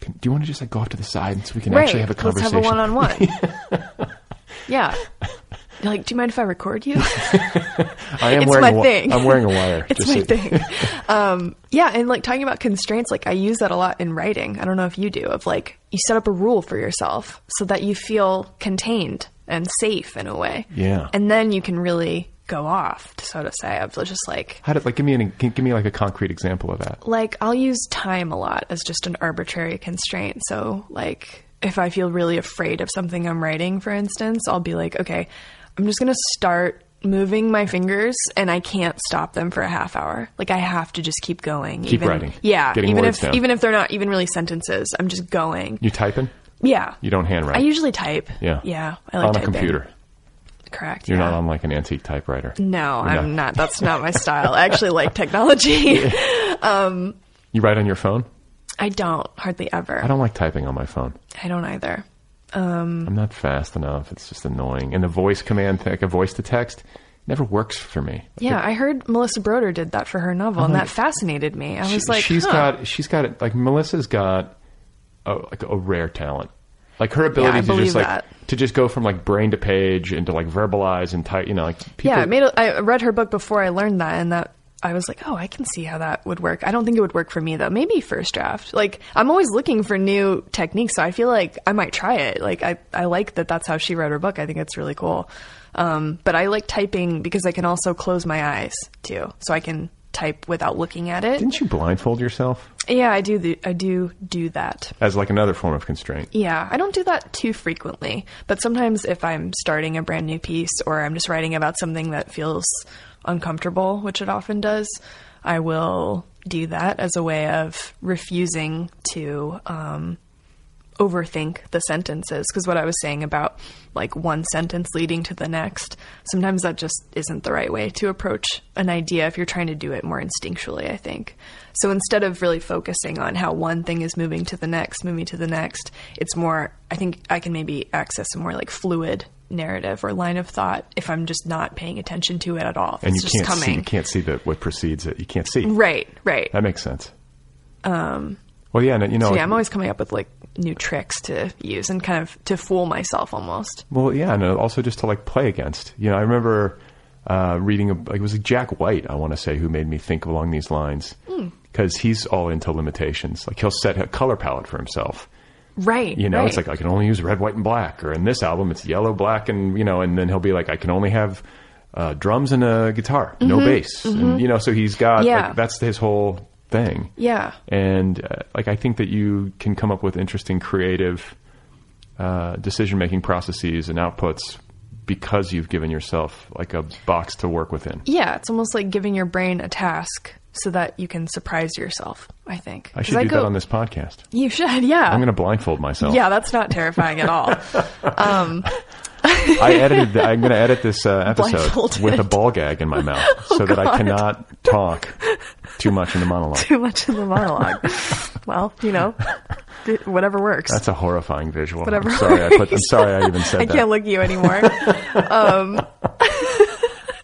A: can, do you want to just like go off to the side so we can
I: right.
A: actually have a
I: Let's
A: conversation
I: have a one-on-one. yeah. You're like, do you mind if I record you?
A: i am
I: it's
A: wearing
I: my
A: a,
I: thing.
A: i'm wearing a wire
I: It's my
A: so-
I: thing. um, yeah, and like talking about constraints, like I use that a lot in writing. I don't know if you do. Of like you set up a rule for yourself so that you feel contained and safe in a way.
A: Yeah.
I: and then you can really go off, so to say. Of just like
A: how did like give me an give me like a concrete example of that
I: like I'll use time a lot as just an arbitrary constraint. So like if I feel really afraid of something I'm writing, for instance, I'll be like, okay, I'm just gonna start moving my fingers and I can't stop them for a half hour. Like I have to just keep going.
A: Keep
I: even,
A: writing.
I: Yeah.
A: Getting
I: even if
A: down.
I: even if they're not even really sentences, I'm just going.
A: you typing
I: Yeah.
A: you don't handwrite
I: I usually type.
A: Yeah.
I: Yeah. I like
A: on a computer.
I: Correct.
A: You're
I: yeah.
A: not on like an antique typewriter.
I: No,
A: You're
I: I'm not. That's not my style. I actually like technology.
A: Um, you write on your phone?
I: I don't hardly ever.
A: I don't like typing on my phone.
I: I don't either.
A: Um, I'm not fast enough. It's just annoying. And the voice command, like a voice to text, never works for me.
I: Yeah, I heard Melissa Broder did that for her novel, and uh-huh. that fascinated me. I was
A: She-
I: like,
A: she's
I: huh.
A: got, she's got it. Like Melissa's got, a, like a rare talent. Like her ability
I: I
A: to just like
I: that.
A: to just go from like brain to page and to like verbalize and type. You know, like people.
I: yeah, I made. A, I read her book before I learned that, and that I was like, oh, I can see how that would work. I don't think it would work for me though. Maybe first draft. Like I'm always looking for new techniques, so I feel like I might try it. Like I, I like that. That's how she wrote her book. I think it's really cool. Um, but I like typing because I can also close my eyes too, so I can type without looking at it.
A: Didn't you blindfold yourself
I: Yeah, I do. The, I do do that.
A: as like another form of constraint?
I: Yeah, I don't do that too frequently, but sometimes if I'm starting a brand new piece or I'm just writing about something that feels uncomfortable, which it often does, I will do that as a way of refusing to um, overthink the sentences. Because what I was saying about like one sentence leading to the next, sometimes that just isn't the right way to approach an idea if you're trying to do it more instinctually, I think. So instead of really focusing on how one thing is moving to the next, moving to the next, it's more, I think I can maybe access a more like fluid narrative or line of thought if I'm just not paying attention to it at all.
A: And
I: it's
A: you
I: just
A: can't see.
I: coming.
A: You can't see the what precedes it. You can't see.
I: Right, right.
A: That makes sense. Um. Well, yeah, and you know,
I: So yeah, I'm always coming up with like new tricks to use and kind of to fool myself almost.
A: Well, yeah, and also just to like play against. You know, I remember uh, reading a, like it was like Jack White, I want to say, who made me think along these lines
I: Hmm.
A: because he's all into limitations. Like he'll set a color palette for himself.
I: Right.
A: You know,
I: right.
A: it's like I can only use red, white, and black, or in this album it's yellow, black, and you know, and then he'll be like, I can only have uh, drums and a guitar, no bass, and you know, so he's got
I: Mm-hmm. Yeah.
A: like that's his whole thing.
I: Yeah.
A: And uh, like I think that you can come up with interesting, creative uh, decision making processes and outputs because you've given yourself like a box to work within.
I: Yeah, it's almost like giving your brain a task so that you can surprise yourself. I think
A: I should do
I: go-
A: that on this podcast.
I: You should, yeah.
A: I'm going to blindfold myself.
I: yeah, that's not terrifying at all. Um,
A: I edited. The, I'm going to edit this uh, episode with a ball gag in my mouth so that I cannot talk too much in the monologue.
I: too much in the monologue. well, you know, whatever works.
A: That's a horrifying visual.
I: Whatever
A: I'm sorry. I put, I'm sorry. I even said
I: I
A: that.
I: can't look at you anymore. um,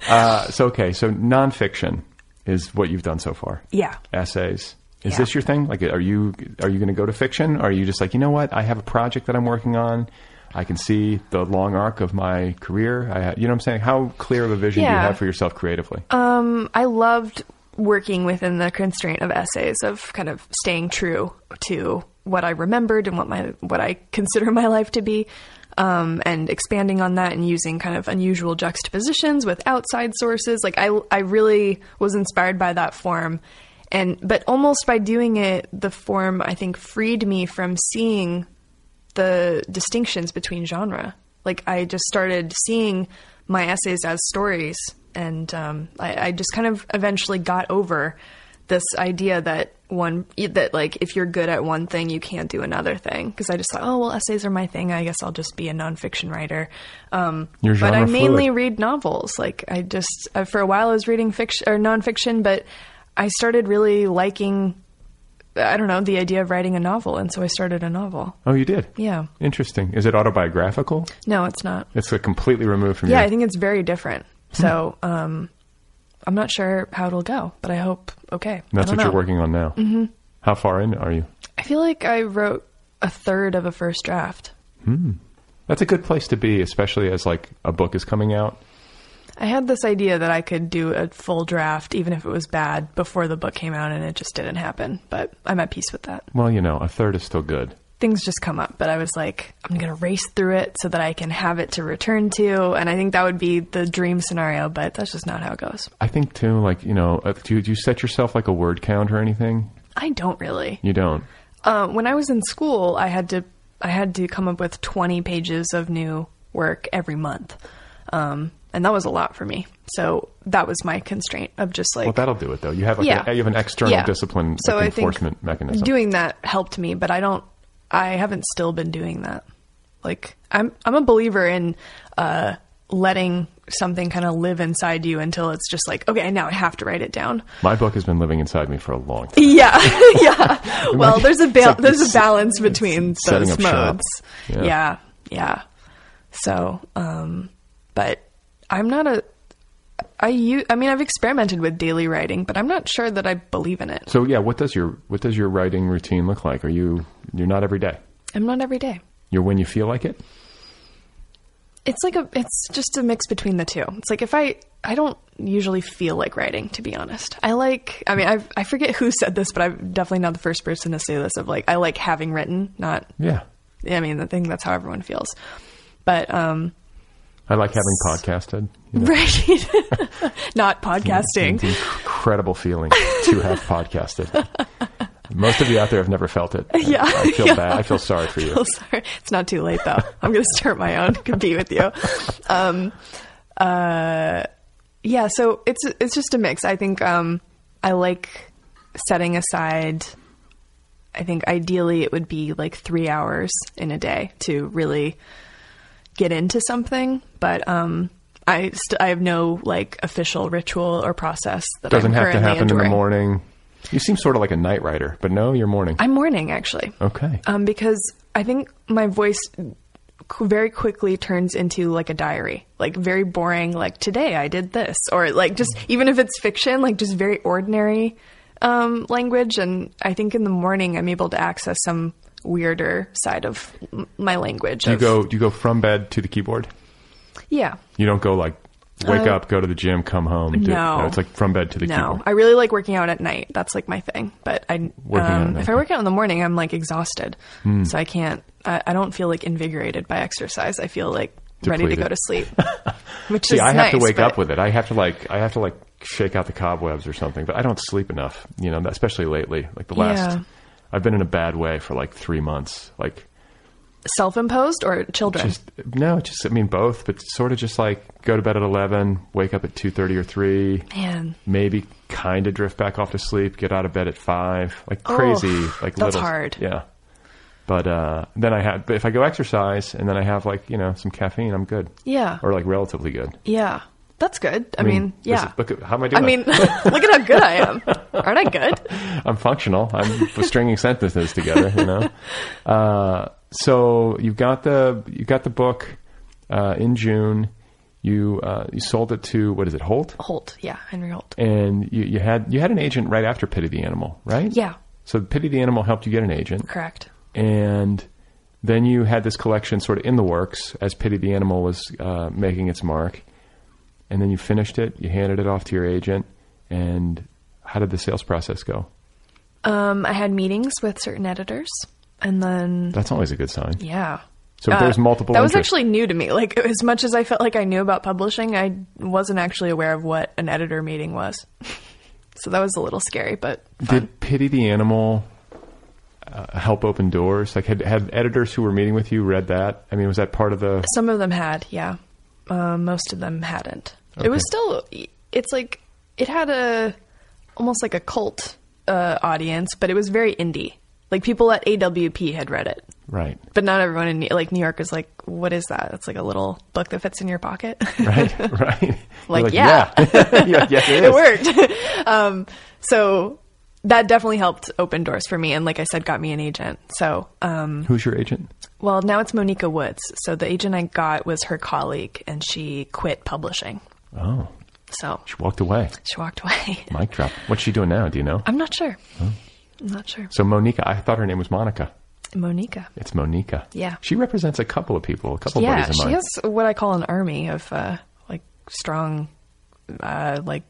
A: Uh, so okay. So nonfiction is what you've done so far.
I: yeah.
A: Essays. Is
I: Yeah.
A: this your thing? Like, are you are you going to go to fiction? Or are you just like, you know what? I have a project that I'm working on. I can see the long arc of my career. I, you know what I'm saying? How clear of a vision do you have for yourself creatively?
I: Um, I loved working within the constraint of essays of kind of staying true to what I remembered and what my what I consider my life to be. Um, and expanding on that and using kind of unusual juxtapositions with outside sources. Like I, I really was inspired by that form, and but almost by doing it, the form I think freed me from seeing the distinctions between genre. Like I just started seeing my essays as stories, and um, I, I just kind of eventually got over this idea that one that like if you're good at one thing, you can't do another thing. Because I just thought, oh well, essays are my thing. I guess I'll just be a nonfiction writer. Um, but I mainly
A: fluid.
I: read novels. Like I just uh, for a while I was reading fiction or nonfiction, but I started really liking. I don't know the idea of writing a novel, and so I started a novel.
A: Oh, you did.
I: Yeah.
A: Interesting. Is it autobiographical?
I: No, it's not.
A: It's like completely removed from
I: Yeah,
A: your-
I: I think it's very different. So, um, I'm not sure how it'll go, but I hope okay.
A: That's what
I: don't
A: you're working on now.
I: Mhm.
A: How far in are you?
I: I feel like I wrote a third of a first draft.
A: Hmm. That's a good place to be, especially as like a book is coming out.
I: I had this idea that I could do a full draft, even if it was bad, before the book came out, and it just didn't happen. But I'm at peace with that.
A: Well, you know, a third is still good.
I: Things just come up, but I was like, I'm going to race through it so that I can have it to return to. And I think that would be the dream scenario, but that's just not how it goes.
A: I think too, like you know, uh, do you, do you set yourself like a word count or anything?
I: I don't really.
A: You don't.
I: Uh, when I was in school, I had to I had to come up with 20 pages of new work every month, um, and that was a lot for me. So that was my constraint of just like
A: well, that'll do it though. You have like
I: Yeah.
A: a, you have an external
I: Yeah.
A: discipline
I: So
A: like, enforcement mechanism.
I: doing that helped me, but I don't. I haven't still been doing that. Like I'm I'm a believer in uh, letting something kind of live inside you until it's just like okay, now I have to write it down.
A: My book has been living inside me for a long time.
I: Yeah, yeah. Well, there's a ba-
A: like
I: there's a balance between those modes.
A: Yeah.
I: Yeah. yeah, So, um, but I'm not a. I u- I mean, I've experimented with daily writing, but I'm not sure that I believe in it.
A: So yeah, what does your what does your writing routine look like? Are you you're not every day?
I: I'm not every day.
A: You're when you feel like it.
I: It's like a. It's just a mix between the two. It's like if I. I don't usually feel like writing, to be honest. I like. I mean, I I forget who said this, but I'm definitely not the first person to say this. Of like, I like having written, not
A: Yeah,
I: I mean, I think that's how everyone feels. But um,
A: I like having podcasted. you know.
I: right, not podcasting.
A: It's an incredible feeling to have podcasted. Most of you out there have never felt it.
I: Yeah,
A: I feel
I: yeah.
A: bad. I feel sorry for you.
I: Feel sorry. It's not too late though. I'm going to start my own. Compete with you. Um, uh, yeah. So it's it's just a mix. I think um, I like setting aside. I think ideally it would be like three hours in a day to really get into something, but um, I st- I have no like official ritual or process that
A: Doesn't
I: I'm
A: have to happen in the morning. You seem sort of like a night writer, but no, you're morning.
I: I'm morning actually.
A: Okay.
I: Um, because I think my voice very quickly turns into like a diary, like very boring. Like today I did this, or like just even if it's fiction, like just very ordinary um, language. And I think in the morning I'm able to access some weirder side of my language.
A: Do you
I: of-
A: go? Do you go from bed to the keyboard?
I: Yeah.
A: You don't go like wake
I: Uh,
A: up, go to the gym, come home. do-
I: no.
A: it's like from bed to the keyboard.
I: no,
A: keyboard.
I: I really like working out at night. That's like my thing. But I, um,
A: night,
I: if I work out in the morning, I'm like exhausted,
A: Hmm.
I: so I can't. I, I don't feel like invigorated by exercise. I feel like ready to go to sleep, which
A: See,
I: is
A: I have to wake
I: but-
A: up with it. I have to like, I have to like shake out the cobwebs or something. But I don't sleep enough, you know, especially lately. Like the last,
I: Yeah.
A: I've been in a bad way for like three months. Like
I: Self-imposed or children?
A: Just no, just I mean both, but sort of just like go to bed at eleven, wake up at two thirty or three,
I: Man,
A: maybe kind of drift back off to sleep, get out of bed at five, like crazy,
I: Oh,
A: like
I: that's
A: little,
I: hard.
A: Yeah, but uh, then I have, but if I go exercise and then I have like you know some caffeine, I'm good,
I: yeah,
A: or like relatively good.
I: yeah. That's good. I, mean,
A: this
I: yeah.
A: is- look at how am I doing?
I: I mean, look at how good I am. Aren't I good?
A: I'm functional. I'm stringing sentences together. You know. Uh, so you've got the you got the book uh, in June. You uh, you sold it to what is it Holt?
I: Holt, yeah, Henry Holt.
A: And you, you had you had an agent right after Pity the Animal, right?
I: Yeah,
A: So Pity the Animal helped you get an agent,
I: correct.
A: and then you had this collection sort of in the works as Pity the Animal was uh, making its mark, and then you finished it. You handed it off to your agent, and how did the sales process go?
I: Um, I had meetings with certain editors, and then
A: That's always a good sign.
I: yeah.
A: So there's multiple
I: Uh, That was actually new to me. Like as much as I felt like I knew about publishing, I wasn't actually aware of what an editor meeting was. so that was a little scary, but
A: Did Pity the Animal uh, help open doors? Like, had had editors who were meeting with you read that? I mean, was that part of the?
I: some of them had, yeah. Um, most of them hadn't.
A: Okay.
I: It was still. It's like it had a almost like a cult uh, audience, but it was very indie. Like people at AWP had read it,
A: Right,
I: but not everyone in like New York is like, "What is that?" It's like a little book that fits in your pocket.
A: right, right. You're
I: Like, yeah.
A: yeah, it,
I: it worked. um, so that definitely helped open doors for me, and like I said, got me an agent. So, um,
A: Who's your agent?
I: well, now it's Monika Woods. So the agent I got was her colleague, and she quit publishing.
A: Oh,
I: So
A: she walked away.
I: she walked away.
A: Mic drop. What's she doing now? Do you know?
I: I'm not sure. I'm not sure.
A: So Monika, I thought her name was Monika.
I: Monika.
A: It's Monika.
I: Yeah.
A: She represents a couple of people, a couple
I: Yeah,
A: buddies of
I: she has what I call an army of uh, like strong, uh, like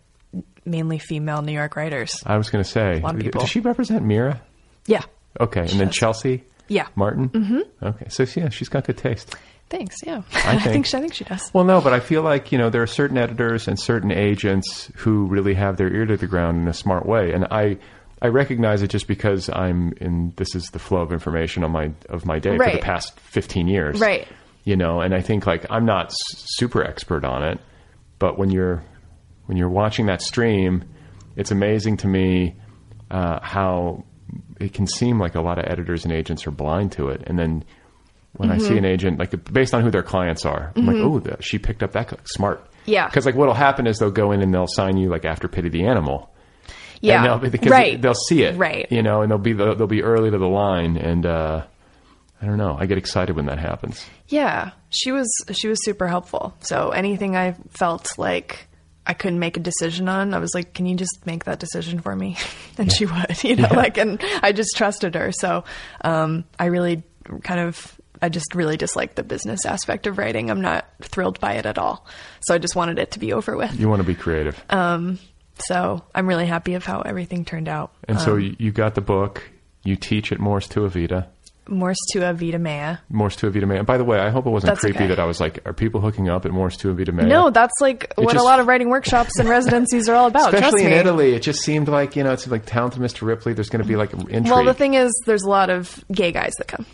I: mainly female New York writers.
A: I was going to say, a
I: lot of people.
A: does she represent Mira?
I: Yeah.
A: Okay, and then
I: does.
A: Chelsea
I: Yeah.
A: Martin. Mm-hmm. Okay, so yeah, she's got good taste.
I: Thanks. Yeah.
A: I think-
I: she, I think she does.
A: Well, no, but I feel like you know there are certain editors and certain agents who really have their ear to the ground in a smart way, and I I recognize it just because I'm in. This is the flow of information on my of my day for the past fifteen years,
I: Right.
A: You know, and I think like I'm not s- super expert on it, but when you're when you're watching that stream, it's amazing to me uh, how it can seem like a lot of editors and agents are blind to it, and then when I
I: Mm-hmm.
A: see an agent, like based on who their clients are, I'm like, oh, she picked up that smart.
I: Yeah.
A: Because like what'll happen is they'll go in and they'll sign you like after Pity the Animal.
I: Yeah.
A: And they'll, because
I: right.
A: They'll see it.
I: Right.
A: You know, and they'll be they'll be early to the line, and uh, I don't know. I get excited when that happens.
I: Yeah, she was she was super helpful. So anything I felt like I couldn't make a decision on, I was like, "Can you just make that decision for me?" and she would, you know, like, and I just trusted her. So um, I really kind of. I just really dislike the business aspect of writing. I'm not thrilled by it at all. So I just wanted it to be over with.
A: You want to be creative,
I: Uh, So I'm really happy of how everything turned out.
A: and so you, you got the book. You teach at Mors Tua Vita.
I: Morse to a Vita Mea.
A: Mors Tua Vita Man. By the way, I hope it wasn't
I: That's
A: creepy
I: okay.
A: that I was like, are people hooking up at Mors Tua Vita Man?
I: No, that's like what
A: just-
I: a lot of writing workshops and residencies are all about. Trust
A: Especially in. Italy, it just seemed like you know, it's like talented Mr. Ripley. There's going to be like intrigue.
I: Well, the thing is, there's a lot of gay guys that come.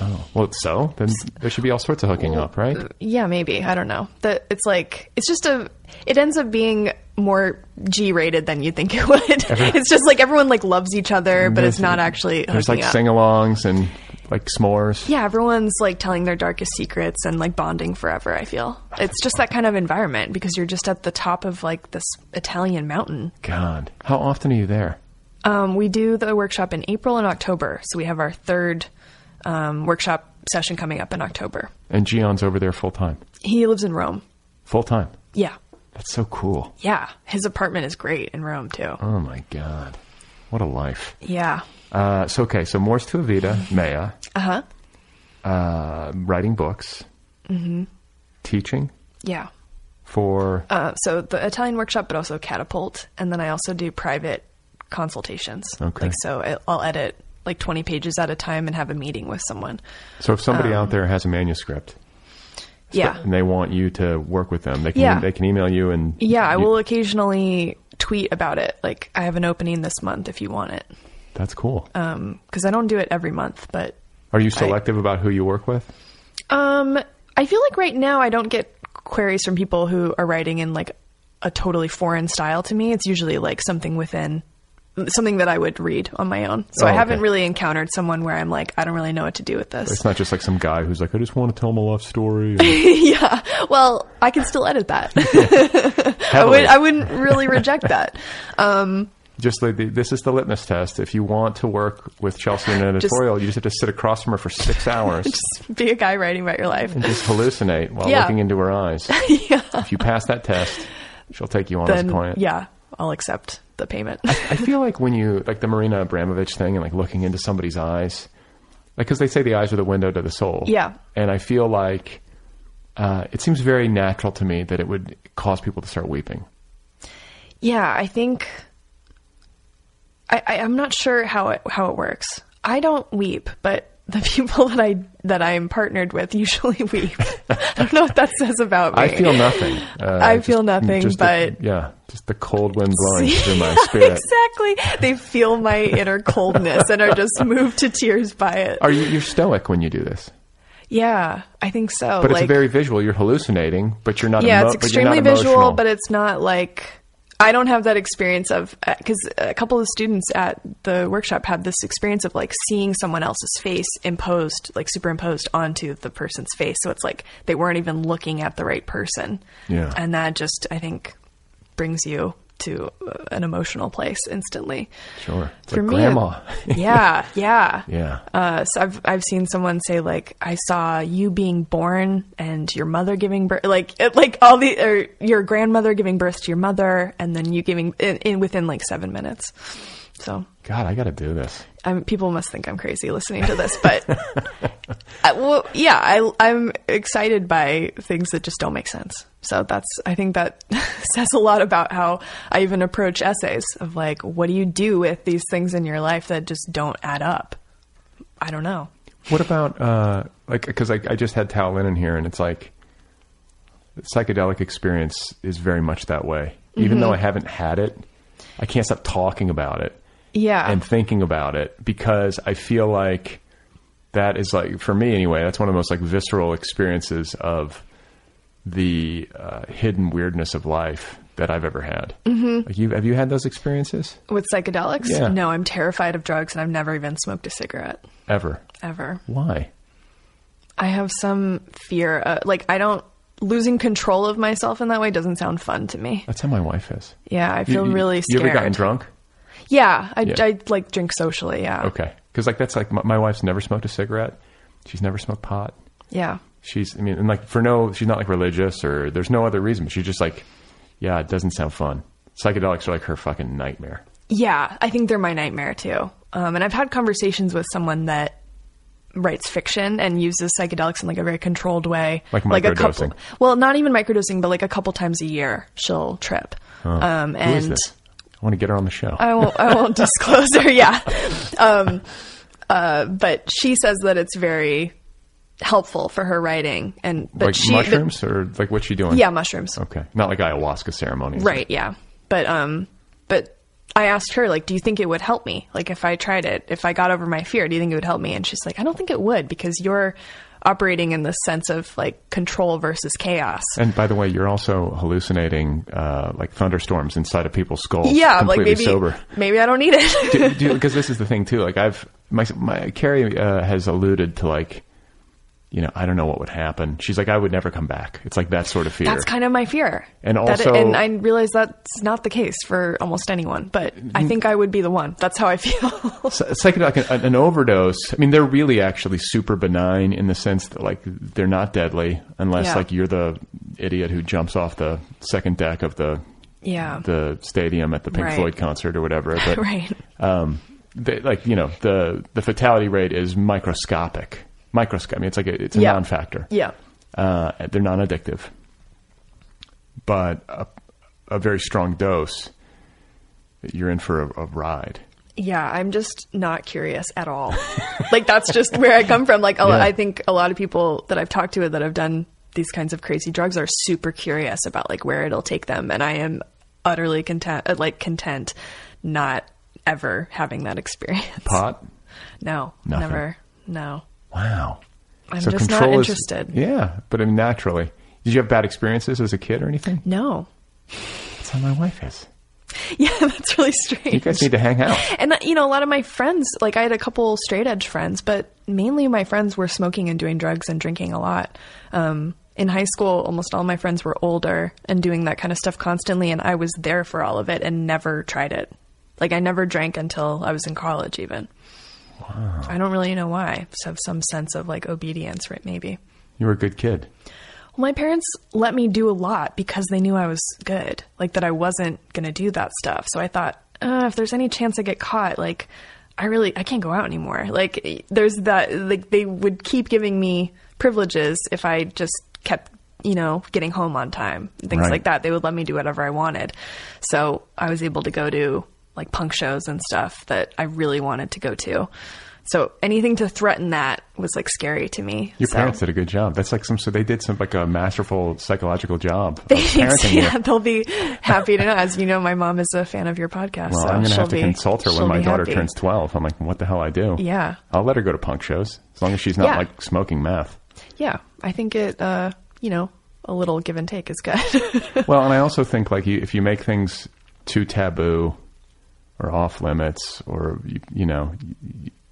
A: Oh, well, so then there should be all sorts of hooking up, right?
I: Yeah, maybe. I don't know. That it's like it's just a. It ends up being more G-rated than you think it would. it's just like everyone like loves each other, but it's not actually
A: There's like
I: up.
A: sing-alongs and like s'mores.
I: yeah, everyone's like telling their darkest secrets and like bonding forever. I feel it's just that kind of environment because you're just at the top of like this Italian mountain.
A: God, how often are you there?
I: Um, we do the workshop in April and October, so we have our third um, workshop session coming up in October.
A: And Gian's over there full time.
I: He lives in Rome.
A: Full time.
I: Yeah,
A: That's so cool.
I: yeah. His apartment is great in Rome too.
A: Oh my God, what a life.
I: Yeah.
A: Uh, so okay, so Mors Tua Vita, Maya,
I: Uh huh.
A: uh, writing books, mm-hmm. teaching
I: Yeah.
A: for
I: Uh, so the Italian workshop, but also Catapult, and then I also do private consultations.
A: Okay.
I: Like so, I'll edit like 20 pages at a time and have a meeting with someone.
A: So if somebody out there has a manuscript
I: um, Yeah.
A: and they want you to work with them, they can
I: Yeah.
A: they can email you and
I: Yeah, I
A: you-
I: will occasionally tweet about it. Like I have an opening this month if you want it.
A: That's cool.
I: Um, because I don't do it every month, but
A: Are you selective about who you work with?
I: Um, I feel like right now I don't get queries from people who are writing in like a totally foreign style to me. It's usually like something within something that I would read on my own. So
A: Oh,
I: I haven't
A: okay.
I: really encountered someone where I'm like, I don't really know what to do with this.
A: It's not just like some guy who's like, I just want to tell my love story.
I: yeah. Well, I can still edit that. I would. I wouldn't really reject that. Um,
A: just like the, this is the litmus test. If you want to work with Chelsea in an
I: Just-
A: editorial, you just have to sit across from her for six hours
I: just be a guy writing about your life.
A: and just hallucinate while
I: Yeah.
A: looking into her eyes.
I: yeah.
A: If you pass that test, she'll take you on as a client.
I: yeah, I'll accept the payment.
A: I feel like when you like the Marina Abramović thing and like looking into somebody's eyes, like because they say the eyes are the window to the soul.
I: Yeah.
A: and I feel like uh, it seems very natural to me that it would cause people to start weeping.
I: Yeah, I think I, I I'm not sure how it how it works. I don't weep, but the people that I that I'm partnered with usually weep. I don't know what that says about me.
A: I feel nothing. Uh,
I: I feel nothing,
A: just the-
I: but-
A: yeah, just the cold wind blowing through my spirit.
I: exactly. They feel my inner coldness and are just moved to tears by it.
A: Are you you're stoic when you do this?
I: Yeah, I think so.
A: But
I: like,
A: it's very visual. You're hallucinating, but you're not.
I: yeah,
A: emo-
I: it's extremely visual, but it's not like I don't have that experience of uh, because a couple of students at the workshop had this experience of like seeing someone else's face imposed, like superimposed onto the person's face. So it's like they weren't even looking at the right person.
A: Yeah.
I: and that just I think brings you to uh, an emotional place instantly.
A: sure. It's
I: For
A: like
I: me,
A: grandma.
I: yeah, yeah.
A: yeah.
I: Uh, so I've I've seen someone say like I saw you being born and your mother giving birth, like it, like all the or your grandmother giving birth to your mother, and then you giving in, in within like seven minutes. So
A: God, I got to do this.
I: I'm, people must think I'm crazy listening to this, but I, well, yeah, I, I'm excited by things that just don't make sense. So that's I think that says a lot about how I even approach essays of like, what do you do with these things in your life that just don't add up? I don't know.
A: What about uh, like because I, I just had Tao Lin here, and it's like psychedelic experience is very much that way. Even
I: Mm-hmm.
A: though I haven't had it, I can't stop talking about it
I: Yeah.
A: and thinking about it because I feel like that is like for me anyway. That's one of the most like visceral experiences of the uh, hidden weirdness of life that I've ever had. Mm-hmm. Like you, have you had those experiences
I: With psychedelics?
A: Yeah.
I: No, I'm terrified of drugs and I've never even smoked a cigarette.
A: ever?
I: Ever.
A: Why?
I: I have some fear. Uh, like, I don't. Losing control of myself in that way doesn't sound fun to me.
A: That's how my wife is.
I: Yeah, I feel
A: you,
I: really
A: You
I: scared.
A: ever gotten drunk?
I: Yeah, I,
A: Yeah.
I: I like drink socially. Yeah.
A: Okay, because like that's like my, my wife's never smoked a cigarette. She's never smoked pot.
I: Yeah.
A: She's I mean, and like for no, she's not like religious or there's no other reason. She's just like, yeah, it doesn't sound fun. Psychedelics are like her fucking nightmare.
I: Yeah, I think they're my nightmare too. Um, and I've had conversations with someone that writes fiction and uses psychedelics in like a very controlled way,
A: Like
I: a couple.
A: microdosing.
I: Well, not even microdosing, but like a couple times a year she'll trip. Um,
A: Who
I: and
A: is this? I want to get her on the show.
I: I won't. I won't disclose her. Yeah. Um, uh, but she says that it's very helpful for her writing, and but
A: like
I: she, but-
A: mushrooms or like what's she doing?
I: yeah, mushrooms.
A: Okay, not like ayahuasca ceremonies.
I: Right. Yeah. But um, but I asked her like, do you think it would help me? Like, if I tried it, if I got over my fear, do you think it would help me? And she's like, I don't think it would because you're operating in this sense of like control versus chaos.
A: And by the way, you're also hallucinating uh, like thunderstorms inside of people's skulls.
I: yeah, like maybe
A: sober.
I: maybe I don't need it.
A: because this is the thing too. Like I've my my Carrie uh, has alluded to like, you know, I don't know what would happen. She's like, I would never come back. It's like that sort of fear.
I: That's kind of my fear.
A: And also-
I: and I realize that's not the case for almost anyone, but I think I would be the one. That's how I feel.
A: Psy- like an, an overdose. I mean, they're really actually super benign in the sense that like they're not deadly unless
I: Yeah.
A: like you're the idiot who jumps off the second deck of the
I: yeah.
A: the stadium at the Pink
I: Right.
A: Floyd concert or whatever. But
I: right.
A: um, they, like you know, the the fatality rate is microscopic. Microscopic. I mean, it's like a, it's a
I: Yeah.
A: non-factor.
I: Yeah.
A: Uh, they're non-addictive, but a, a very strong dose, you're in for a, a ride.
I: Yeah, I'm just not curious at all. like that's just where I come from. Like a
A: Yeah.
I: I think a lot of people that I've talked to that have done these kinds of crazy drugs are super curious about like where it'll take them, and I am utterly content, uh, like content, not ever having that experience.
A: Pot.
I: No,
A: Nothing.
I: never. No.
A: Wow.
I: I'm
A: So
I: just not
A: control is-
I: interested.
A: yeah, but I mean, naturally. Did you have bad experiences as a kid or anything?
I: No.
A: That's how my wife is.
I: Yeah, that's really strange.
A: You guys need to hang out.
I: And uh, you know, a lot of my friends, like I had a couple straight edge friends, but mainly my friends were smoking and doing drugs and drinking a lot. Um, in high school, almost all my friends were older and doing that kind of stuff constantly, and I was there for all of it and never tried it. Like I never drank until I was in college, even. Wow. I don't really know why. Just have some sense of like obedience, right? Maybe.
A: You were a good kid.
I: Well, my parents let me do a lot because they knew I was good, like that I wasn't going to do that stuff. So I thought, uh, if there's any chance I get caught, like I really I can't go out anymore. Like there's that like they would keep giving me privileges if I just kept you know getting home on time and things
J: Right.
I: like that. They would let me do whatever I wanted. So I was able to go to like punk shows and stuff that I really wanted to go to. So anything to threaten that was like scary to me.
A: Your
I: So-
A: parents did a good job. That's like some. So they did some like a masterful psychological job
I: Thanks.
A: parenting you.
I: They'll be happy to know. As you know, my mom is a fan of your podcast.
A: Well,
I: so
A: I'm going to
I: she'll
A: have to
I: be,
A: consult her when my daughter
I: happy.
A: turns 12. I'm like, what the hell I do?
I: Yeah.
A: I'll let her go to punk shows as long as she's not
I: Yeah.
A: like smoking meth.
I: Yeah, I think it. Uh, you know, a little give and take is good.
A: well, and I also think like you, if you make things too taboo or off limits, or you, you know,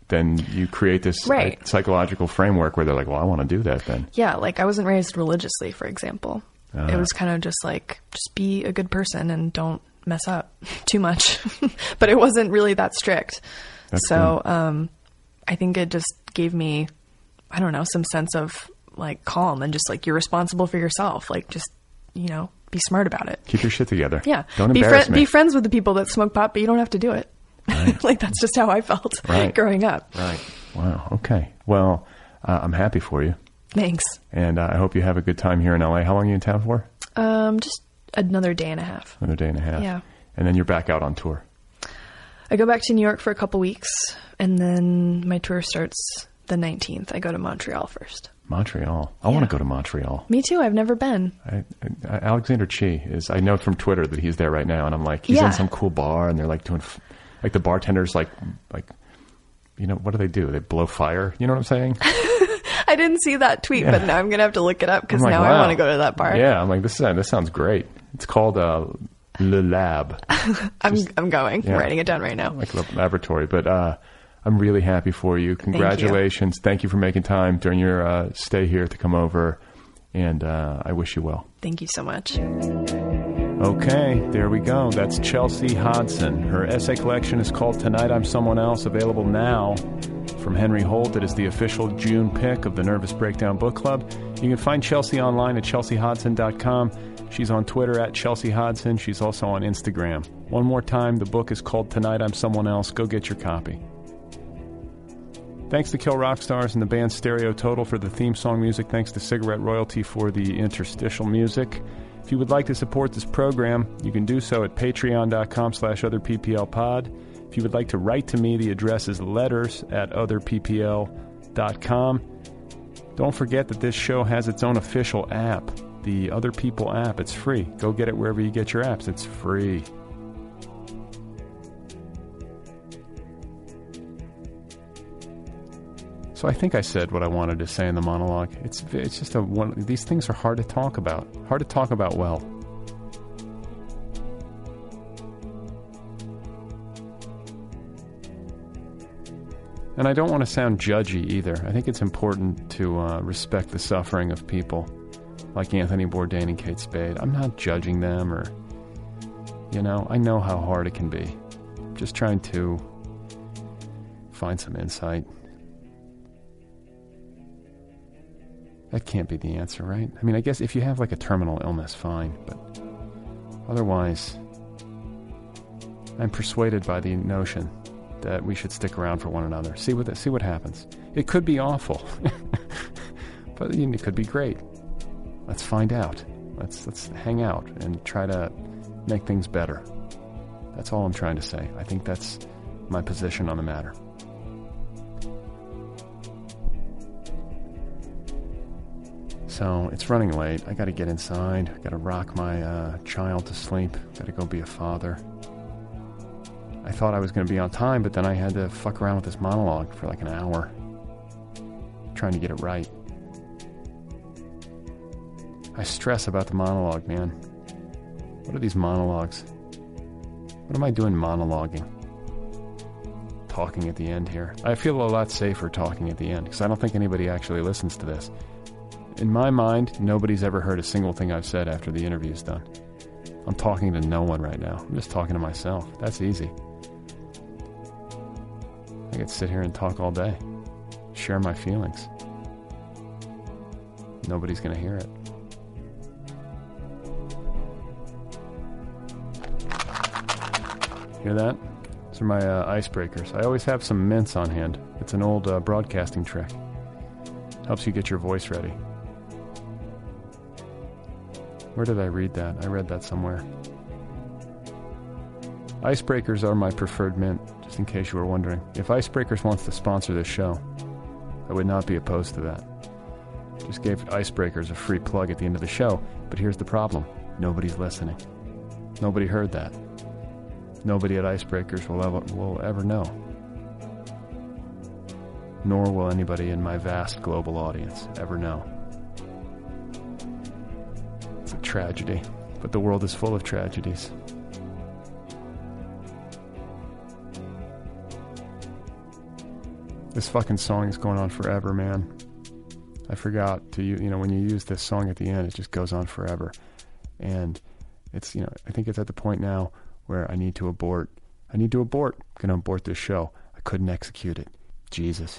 A: then you create this
I: Right.
A: like, psychological framework where they're like, well, I want to do that then.
I: yeah, like I wasn't raised religiously, for example.
A: Ah.
I: It was kind of just like just be a good person and don't mess up too much. but it wasn't really that strict. So
A: good.
I: um, I think it just gave me, I don't know, some sense of like calm and just like you're responsible for yourself. Like just you know, be smart about it.
A: Keep your shit together.
I: Yeah.
A: Don't
I: be,
A: embarrass
I: fri-
A: me.
I: be friends with the people that smoke pot, but you don't have to do it. like that's just how I felt
A: Right.
I: growing up.
A: Right. Wow. Okay. Well, uh, I'm happy for you,
I: Thanks.
A: and uh, I hope you have a good time here in LA. How long are you in town for?
I: Um, just another day and a half.
A: Another day and a half.
I: Yeah.
A: And then you're back out on tour.
I: I go back to New York for a couple weeks, and then my tour starts the 19th. I go to Montreal first.
A: Montreal. I want to go to Montreal.
I: Me too. I've never been.
A: I, I, Alexander Chee is. I know from Twitter that he's there right now, and I'm like, he's
I: Yeah.
A: in some cool bar, and they're like doing, like the bartenders, like, like, you know, what do they do? They blow fire. You know what I'm saying?
I: I didn't see that tweet,
A: Yeah.
I: but now I'm gonna have to look it up because
A: like,
I: now I want to go to that bar.
A: Yeah, I'm like, this is, this sounds great. It's called uh, Le Lab,
I: I'm I'm going.
A: yeah.
I: I'm writing it down right now.
A: like a laboratory. But uh, I'm really happy for you. Congratulations. Thank you, for making time during your uh, stay here to come over, and uh, I wish you well.
I: Thank you so much.
K: Okay, there we go. That's Chelsea Hodson. Her essay collection is called Tonight I'm Someone Else, available now from Henry Holt. It is the official June pick of the Nervous Breakdown Book Club. You can find Chelsea online at chelseahodson.com. She's on Twitter at Chelsea Hodson. She's also on Instagram. One more time, the book is called Tonight I'm Someone Else. Go get your copy. Thanks to Kill Rock Stars and the band Stereo Total for the theme song music. Thanks to Cigarette Royalty for the interstitial music. If you would like to support this program, you can do so at patreon.com slash otherpplpod. If you would like to write to me, the address is letters at otherppl.com. Don't forget that this show has its own official app, the Other People app. It's free. Go get it wherever you get your apps. It's free. So I think I said what I wanted to say in the monologue. It's it's just a one. These things are hard to talk about. Hard to talk about well. And I don't want to sound judgy either. I think it's important to uh, respect the suffering of people like Anthony Bourdain and Kate Spade. I'm not judging them or, you know, I know how hard it can be. I'm just trying to find some insight. That can't be the answer, right? I mean, I guess if you have like a terminal illness, fine, but otherwise, I'm persuaded by the notion that we should stick around for one another. See what see what happens. It could be awful, but it could be great. Let's find out. Let's let's hang out and try to make things better. That's all I'm trying to say. I think that's my position on the matter. So it's running late. I got to get inside. I got to rock my uh, child to sleep. Got to go be a father. I thought I was to be on time, but then I had to fuck around with this monologue for like an hour. trying to get it right. I stress about the monologue, man. What are these monologues? What am I doing monologuing? Talking at the end here. I feel a lot safer talking at the end because I don't think anybody actually listens to this. In my mind, nobody's ever heard a single thing I've said after the interview's done. I'm talking to no one right now. I'm just talking to myself. That's easy. I could sit here and talk all day, share my feelings. Nobody's going to hear it. Hear that? These are my uh, icebreakers. I always have some mints on hand. It's an old uh, broadcasting trick. Helps you get your voice ready. Where did I read that? I read that somewhere. Icebreakers are my preferred mint, just in case you were wondering. If Icebreakers wants to sponsor this show, I would not be opposed to that. Just gave Icebreakers a free plug at the end of the show, but here's the problem nobody's listening. Nobody heard that. Nobody at Icebreakers will ever, will ever know. Nor will anybody in my vast global audience ever know. Tragedy, but the world is full of tragedies. This fucking song is going on forever, man. I forgot to you. You know, when you use this song at the end, it just goes on forever, and it's you know, I think it's at the point now where I need to abort. I need to abort. I'm gonna abort this show. I couldn't execute it. Jesus.